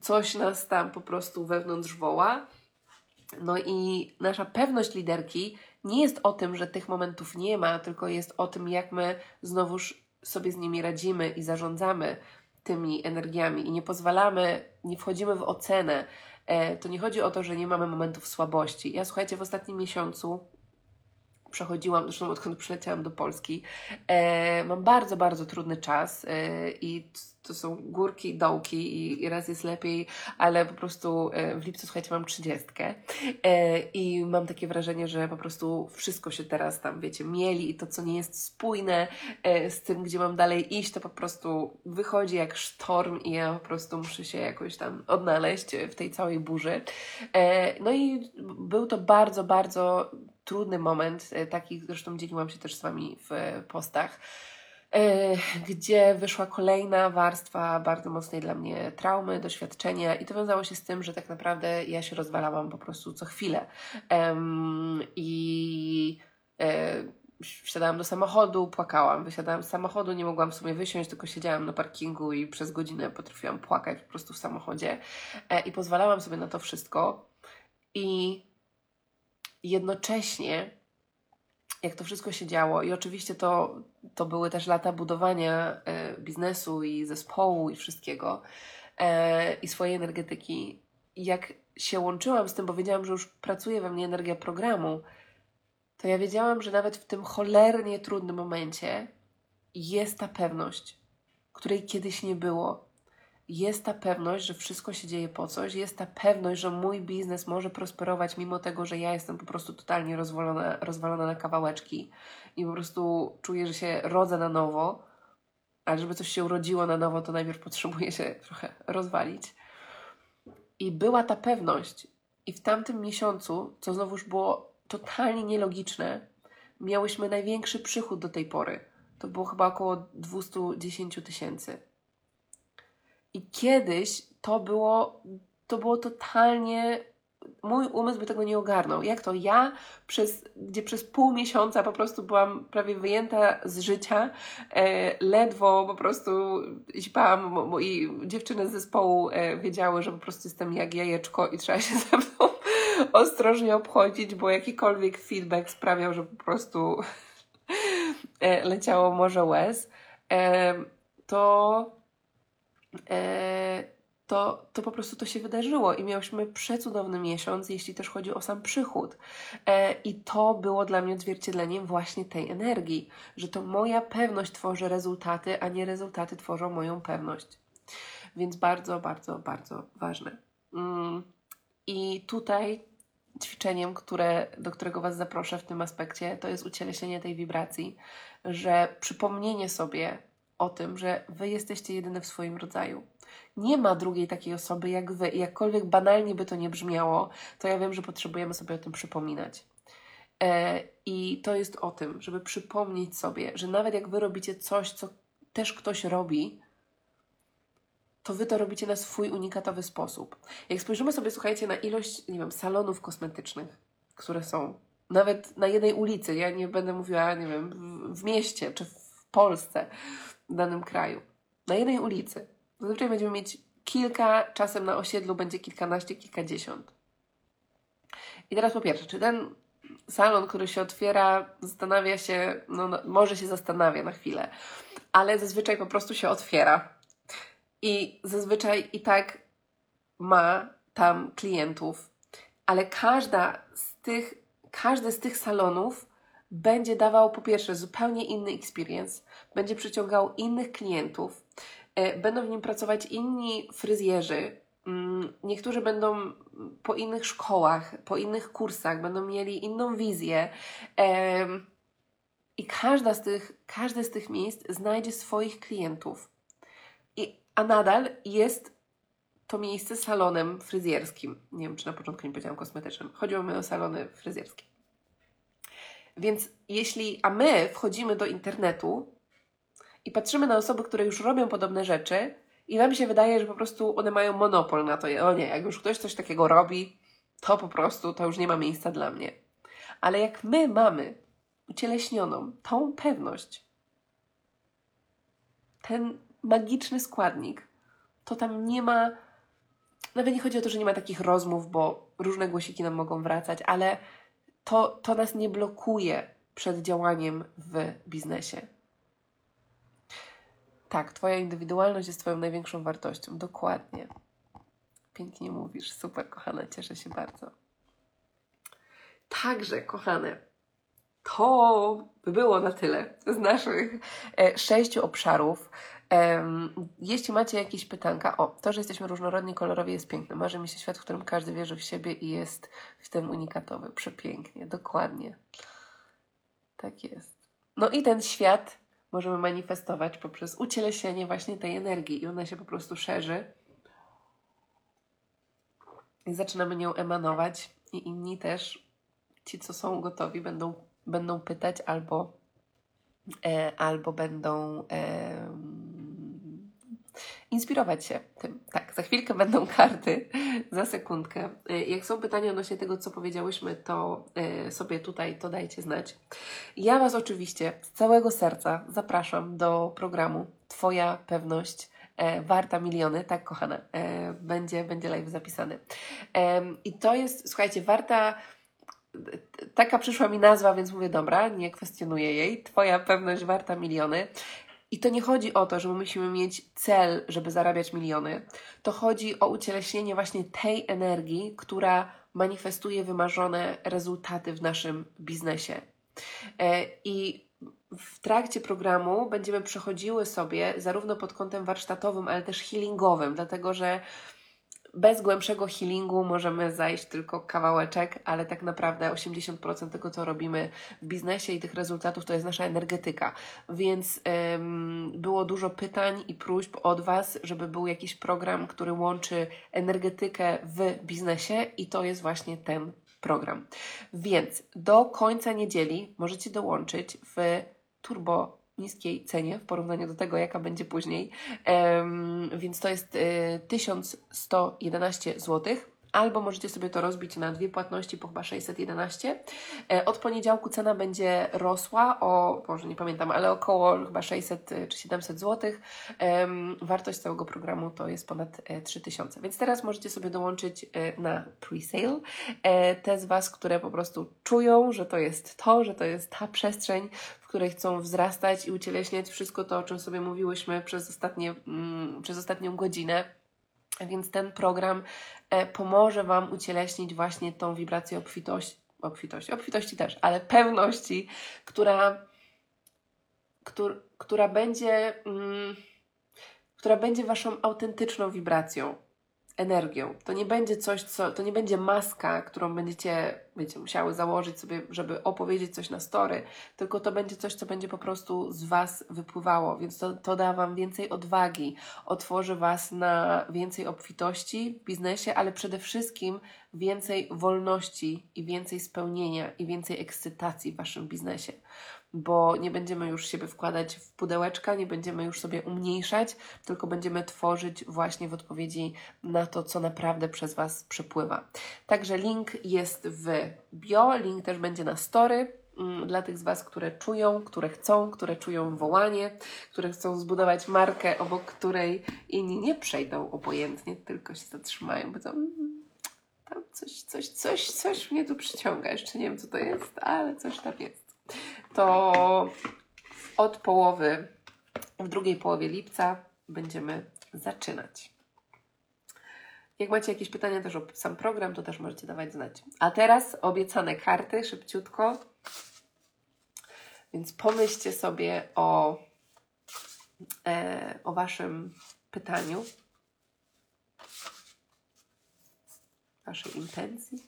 coś nas tam po prostu wewnątrz woła. No i nasza pewność liderki nie jest o tym, że tych momentów nie ma, tylko jest o tym, jak my znowuż sobie z nimi radzimy i zarządzamy tymi energiami i nie pozwalamy, nie wchodzimy w ocenę. E, to nie chodzi o to, że nie mamy momentów słabości. Ja słuchajcie, w ostatnim miesiącu przechodziłam, zresztą odkąd przyleciałam do Polski, e, mam bardzo, bardzo trudny czas e, i to są górki dołki i, i raz jest lepiej, ale po prostu e, w lipcu, słuchajcie, mam trzydziestkę e, i mam takie wrażenie, że po prostu wszystko się teraz tam, wiecie, mieli i to, co nie jest spójne e, z tym, gdzie mam dalej iść, to po prostu wychodzi jak sztorm i ja po prostu muszę się jakoś tam odnaleźć w tej całej burzy. No i był to bardzo, bardzo trudny moment, taki zresztą dzieliłam się też z Wami w postach, E, gdzie wyszła kolejna warstwa bardzo mocnej dla mnie traumy, doświadczenia i to wiązało się z tym, że tak naprawdę ja się rozwalałam po prostu co chwilę. I e, wsiadałam do samochodu, płakałam. Wysiadałam z samochodu, nie mogłam w sumie wysiąść, tylko siedziałam na parkingu i przez godzinę potrafiłam płakać po prostu w samochodzie. E, I pozwalałam sobie na to wszystko. I jednocześnie jak to wszystko się działo. I oczywiście to, to były też lata budowania e, biznesu i zespołu i wszystkiego e, i swojej energetyki. I jak się łączyłam z tym, bo wiedziałam, że już pracuje we mnie energia programu, to ja wiedziałam, że nawet w tym cholernie trudnym momencie jest ta pewność, której kiedyś nie było jest ta pewność, że wszystko się dzieje po coś, jest ta pewność, że mój biznes może prosperować, mimo tego, że ja jestem po prostu totalnie rozwalona, rozwalona na kawałeczki i po prostu czuję, że się rodzę na nowo, ale żeby coś się urodziło na nowo, to najpierw potrzebuje się trochę rozwalić. I była ta pewność, i w tamtym miesiącu, co znowuż było totalnie nielogiczne, miałyśmy największy przychód do tej pory. To było chyba około 210 tysięcy i kiedyś to było, to było totalnie mój umysł by tego nie ogarnął. Jak to ja, przez, gdzie przez pół miesiąca po prostu byłam prawie wyjęta z życia, e, ledwo po prostu bo i dziewczyny z zespołu e, wiedziały, że po prostu jestem jak jajeczko i trzeba się ze mną ostrożnie obchodzić, bo jakikolwiek feedback sprawiał, że po prostu e, leciało może łez, e, to to, to po prostu to się wydarzyło i miałyśmy przecudowny miesiąc, jeśli też chodzi o sam przychód. E, I to było dla mnie odzwierciedleniem właśnie tej energii, że to moja pewność tworzy rezultaty, a nie rezultaty tworzą moją pewność. Więc bardzo, bardzo, bardzo ważne. Mm. I tutaj ćwiczeniem, które, do którego Was zaproszę w tym aspekcie, to jest ucieleśnienie tej wibracji, że przypomnienie sobie o tym, że Wy jesteście jedyne w swoim rodzaju nie ma drugiej takiej osoby jak wy. I jakkolwiek banalnie by to nie brzmiało, to ja wiem, że potrzebujemy sobie o tym przypominać. E, I to jest o tym, żeby przypomnieć sobie, że nawet jak wy robicie coś, co też ktoś robi, to wy to robicie na swój unikatowy sposób. Jak spojrzymy sobie, słuchajcie, na ilość, nie wiem, salonów kosmetycznych, które są nawet na jednej ulicy, ja nie będę mówiła, nie wiem, w mieście czy w Polsce, w danym kraju, na jednej ulicy Zazwyczaj będziemy mieć kilka, czasem na osiedlu będzie kilkanaście, kilkadziesiąt. I teraz po pierwsze, czy ten salon, który się otwiera, zastanawia się, no, no, może się zastanawia na chwilę, ale zazwyczaj po prostu się otwiera. I zazwyczaj i tak ma tam klientów, ale każda z tych, każdy z tych salonów będzie dawał po pierwsze zupełnie inny experience, będzie przyciągał innych klientów, E, będą w nim pracować inni fryzjerzy. Mm, niektórzy będą po innych szkołach, po innych kursach, będą mieli inną wizję. I każda z tych, każde z tych miejsc znajdzie swoich klientów. I, a nadal jest to miejsce salonem fryzjerskim. Nie wiem, czy na początku nie powiedziałam kosmetycznym. Chodziło mi o salony fryzjerskie. Więc jeśli, a my wchodzimy do internetu i patrzymy na osoby, które już robią podobne rzeczy i nam się wydaje, że po prostu one mają monopol na to. O nie, jak już ktoś coś takiego robi, to po prostu to już nie ma miejsca dla mnie. Ale jak my mamy ucieleśnioną tą pewność, ten magiczny składnik, to tam nie ma. Nawet nie chodzi o to, że nie ma takich rozmów, bo różne głosiki nam mogą wracać, ale to, to nas nie blokuje przed działaniem w biznesie. Tak, Twoja indywidualność jest Twoją największą wartością. Dokładnie. Pięknie mówisz. Super, kochane. Cieszę się bardzo. Także, kochane, to by było na tyle z naszych e, sześciu obszarów. Jeśli macie jakieś pytanka, o, to, że jesteśmy różnorodni, kolorowi jest piękne. Marzy mi się świat, w którym każdy wierzy w siebie i jest w tym unikatowy. Przepięknie, dokładnie. Tak jest. No i ten świat możemy manifestować poprzez ucieleśnienie właśnie tej energii i ona się po prostu szerzy. I zaczynamy nią emanować i inni też, ci co są gotowi, będą, będą pytać albo, e, albo będą e, inspirować się tym. Tak, za chwilkę będą karty, za sekundkę. E, jak są pytania odnośnie tego, co powiedziałyśmy, to e, sobie tutaj to dajcie znać. Ja Was oczywiście z całego serca zapraszam do programu Twoja pewność e, warta miliony, tak kochana, będzie, będzie live zapisany. I to jest, słuchajcie, warta taka przyszła mi nazwa, więc mówię, dobra, nie kwestionuję jej. Twoja pewność warta miliony. I to nie chodzi o to, że my musimy mieć cel, żeby zarabiać miliony. To chodzi o ucieleśnienie właśnie tej energii, która manifestuje wymarzone rezultaty w naszym biznesie. E, I w trakcie programu będziemy przechodziły sobie zarówno pod kątem warsztatowym, ale też healingowym, dlatego że bez głębszego healingu możemy zajść tylko kawałeczek, ale tak naprawdę 80% tego, co robimy w biznesie i tych rezultatów, to jest nasza energetyka. Więc ym, było dużo pytań i próśb od Was, żeby był jakiś program, który łączy energetykę w biznesie, i to jest właśnie ten program. Więc do końca niedzieli możecie dołączyć w turbo niskiej cenie w porównaniu do tego, jaka będzie później. Więc to jest y, 1111 zł. albo możecie sobie to rozbić na dwie płatności po chyba 611. E, Od poniedziałku cena będzie rosła o, może nie pamiętam, ale około chyba 600 czy 700 zł. Wartość całego programu to jest ponad e, 3000. Więc teraz możecie sobie dołączyć e, na pre-sale. E, Te z Was, które po prostu czują, że to jest to, że to jest ta przestrzeń, w której chcą wzrastać i ucieleśniać wszystko to, o czym sobie mówiłyśmy przez, ostatnie, mm, przez ostatnią godzinę. Więc ten program e, pomoże Wam ucieleśnić właśnie tą wibrację obfitości, obfitości, obfitości też, ale pewności, która, któr, która będzie, mm, która będzie Waszą autentyczną wibracją, energią. To nie będzie coś, co, to nie będzie maska, którą będziecie, wiecie, musiały założyć sobie, żeby opowiedzieć coś na story, tylko to będzie coś, co będzie po prostu z Was wypływało, więc to, to da Wam więcej odwagi, otworzy Was na więcej obfitości w biznesie, ale przede wszystkim więcej wolności i więcej spełnienia i więcej ekscytacji w Waszym biznesie. Bo nie będziemy już siebie wkładać w pudełeczka, nie będziemy już sobie umniejszać, tylko będziemy tworzyć właśnie w odpowiedzi na to, co naprawdę przez Was przepływa. Także link jest w bio, link też będzie na story mm, dla tych z Was, które czują, które chcą, które czują wołanie, które chcą zbudować markę, obok której inni nie przejdą obojętnie, tylko się zatrzymają, bo to mm, tam coś, coś, coś, coś mnie tu przyciąga. Jeszcze nie wiem, co to jest, ale coś tam jest. To od połowy, w drugiej połowie lipca będziemy zaczynać. Jak macie jakieś pytania też o sam program, to też możecie dawać znać. A teraz obiecane karty, szybciutko. Więc pomyślcie sobie o, e, o Waszym pytaniu, Waszej intencji.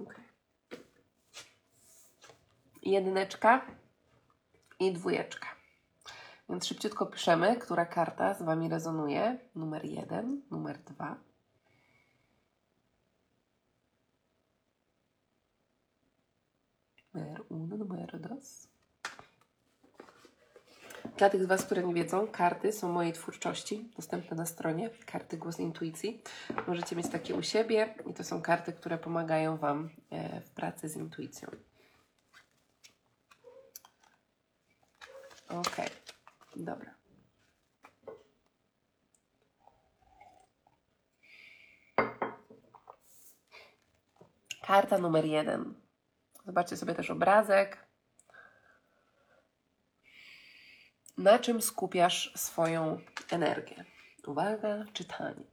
Okej. Jedyneczka i dwójeczka. Więc szybciutko piszemy, która karta z Wami rezonuje. Numer jeden, numer dwa. Numer uno, numer dos. Dla tych z Was, które nie wiedzą, karty są mojej twórczości, dostępne na stronie, karty Głos Intuicji. Możecie mieć takie u siebie i to są karty, które pomagają Wam e, w pracy z intuicją. Ok, dobra. Karta numer jeden. Zobaczcie sobie też obrazek. Na czym skupiasz swoją energię? Uwaga, czytanie.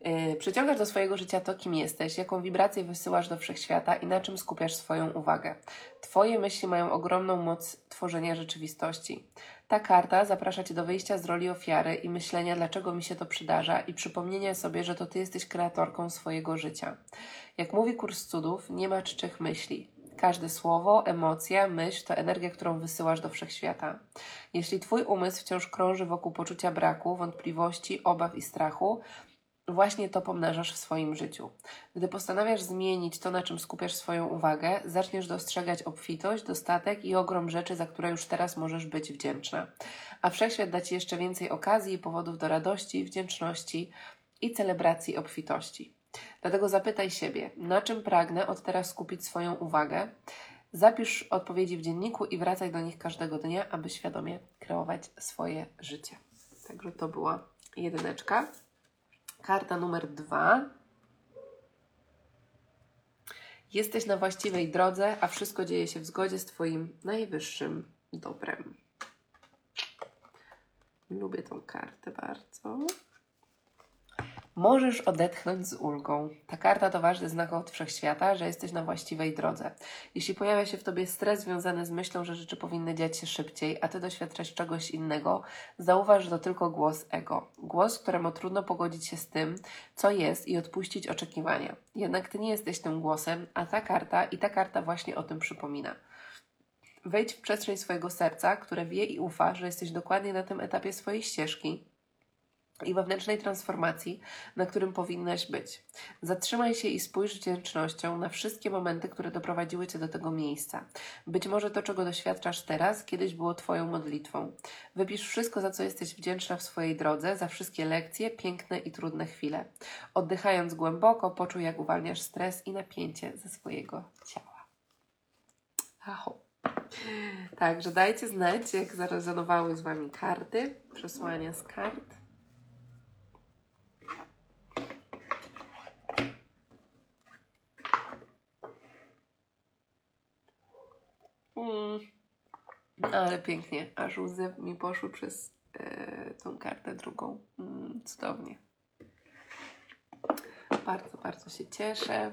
Yy, Przyciągasz do swojego życia to, kim jesteś, jaką wibrację wysyłasz do wszechświata i na czym skupiasz swoją uwagę. Twoje myśli mają ogromną moc tworzenia rzeczywistości. Ta karta zaprasza Cię do wyjścia z roli ofiary i myślenia, dlaczego mi się to przydarza, i przypomnienia sobie, że to Ty jesteś kreatorką swojego życia. Jak mówi kurs cudów, nie ma czczych myśli. Każde słowo, emocja, myśl to energia, którą wysyłasz do wszechświata. Jeśli Twój umysł wciąż krąży wokół poczucia braku, wątpliwości, obaw i strachu, właśnie to pomnażasz w swoim życiu. Gdy postanawiasz zmienić to, na czym skupiasz swoją uwagę, zaczniesz dostrzegać obfitość, dostatek i ogrom rzeczy, za które już teraz możesz być wdzięczna. A wszechświat da Ci jeszcze więcej okazji i powodów do radości, wdzięczności i celebracji obfitości. Dlatego zapytaj siebie, na czym pragnę od teraz skupić swoją uwagę. Zapisz odpowiedzi w dzienniku i wracaj do nich każdego dnia, aby świadomie kreować swoje życie. Także to była jedyneczka. Karta numer dwa. Jesteś na właściwej drodze, a wszystko dzieje się w zgodzie z Twoim najwyższym dobrem. Lubię tą kartę bardzo. Możesz odetchnąć z ulgą. Ta karta to ważny znak od wszechświata, że jesteś na właściwej drodze. Jeśli pojawia się w tobie stres związany z myślą, że rzeczy powinny dziać się szybciej, a ty doświadczasz czegoś innego, zauważ, że to tylko głos ego. Głos, któremu trudno pogodzić się z tym, co jest i odpuścić oczekiwania. Jednak ty nie jesteś tym głosem, a ta karta i ta karta właśnie o tym przypomina. Wejdź w przestrzeń swojego serca, które wie i ufa, że jesteś dokładnie na tym etapie swojej ścieżki i wewnętrznej transformacji, na którym powinnaś być. Zatrzymaj się i spójrz wdzięcznością na wszystkie momenty, które doprowadziły Cię do tego miejsca. Być może to, czego doświadczasz teraz, kiedyś było Twoją modlitwą. Wypisz wszystko, za co jesteś wdzięczna w swojej drodze, za wszystkie lekcje, piękne i trudne chwile. Oddychając głęboko, poczuj, jak uwalniasz stres i napięcie ze swojego ciała. Aho. Także dajcie znać, jak zarezonowały z Wami karty, przesłania z kart. Mm. Ale pięknie, aż łzy mi poszły przez e, tą kartę drugą. Mm, cudownie. Bardzo, bardzo się cieszę.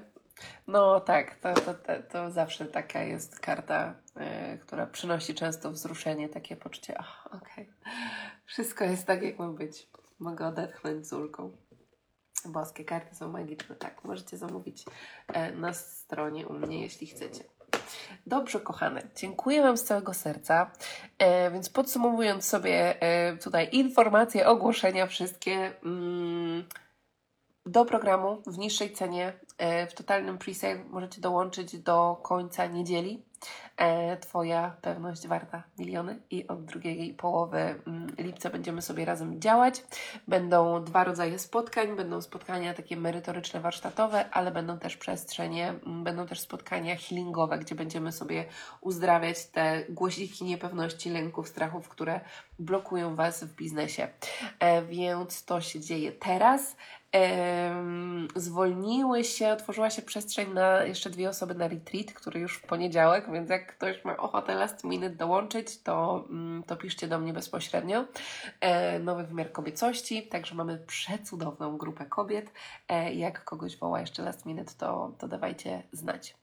No tak, to, to, to, to zawsze taka jest karta, e, która przynosi często wzruszenie, takie poczucie, ach, okej, wszystko jest tak, jak ma być. Mogę odetchnąć z ulgą. Boskie karty są magiczne, tak. Możecie zamówić e, na stronie u mnie, jeśli chcecie. Dobrze, kochane, dziękuję Wam z całego serca. E, więc podsumowując sobie e, tutaj informacje, ogłoszenia wszystkie mm, do programu w niższej cenie, e, w totalnym presale możecie dołączyć do końca niedzieli. E, Twoja pewność warta miliony i od drugiej połowy mm, lipca będziemy sobie razem działać. Będą dwa rodzaje spotkań, będą spotkania takie merytoryczne, warsztatowe, ale będą też przestrzenie, mm, będą też spotkania healingowe, gdzie będziemy sobie uzdrawiać te głosiki niepewności, lęków, strachów, które blokują Was w biznesie. E, Więc to się dzieje teraz. Zwolniły się, otworzyła się przestrzeń na jeszcze dwie osoby na retreat, który już w poniedziałek, więc jak ktoś ma ochotę last minute dołączyć, to, mm, to piszcie do mnie bezpośrednio. E, nowy wymiar kobiecości, także mamy przecudowną grupę kobiet. E, jak kogoś woła jeszcze last minute, to, to dawajcie znać.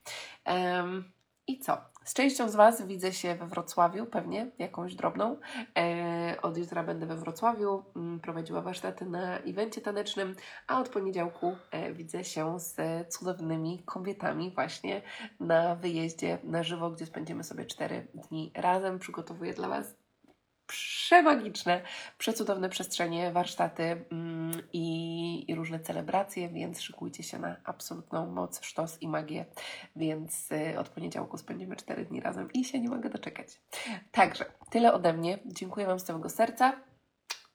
I co? Z częścią z Was widzę się we Wrocławiu, pewnie jakąś drobną. E, od jutra będę we Wrocławiu, mm, prowadziła warsztaty na evencie tanecznym, a od poniedziałku e, widzę się z cudownymi kobietami właśnie na wyjeździe na żywo, gdzie spędzimy sobie cztery dni razem. Przygotowuję dla Was przemagiczne, przecudowne przestrzenie, warsztaty mm, i, i różne celebracje, więc szykujcie się na absolutną moc, sztos i magię. Więc y, od poniedziałku spędzimy cztery dni razem i się nie mogę doczekać. Także tyle ode mnie. Dziękuję Wam z całego serca.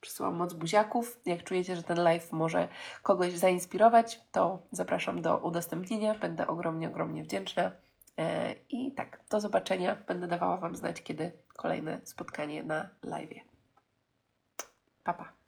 Przysyłam moc buziaków. Jak czujecie, że ten live może kogoś zainspirować, to zapraszam do udostępnienia. Będę ogromnie, ogromnie wdzięczna. E, I tak, do zobaczenia. Będę dawała Wam znać, kiedy kolejne spotkanie na live. Pa, pa.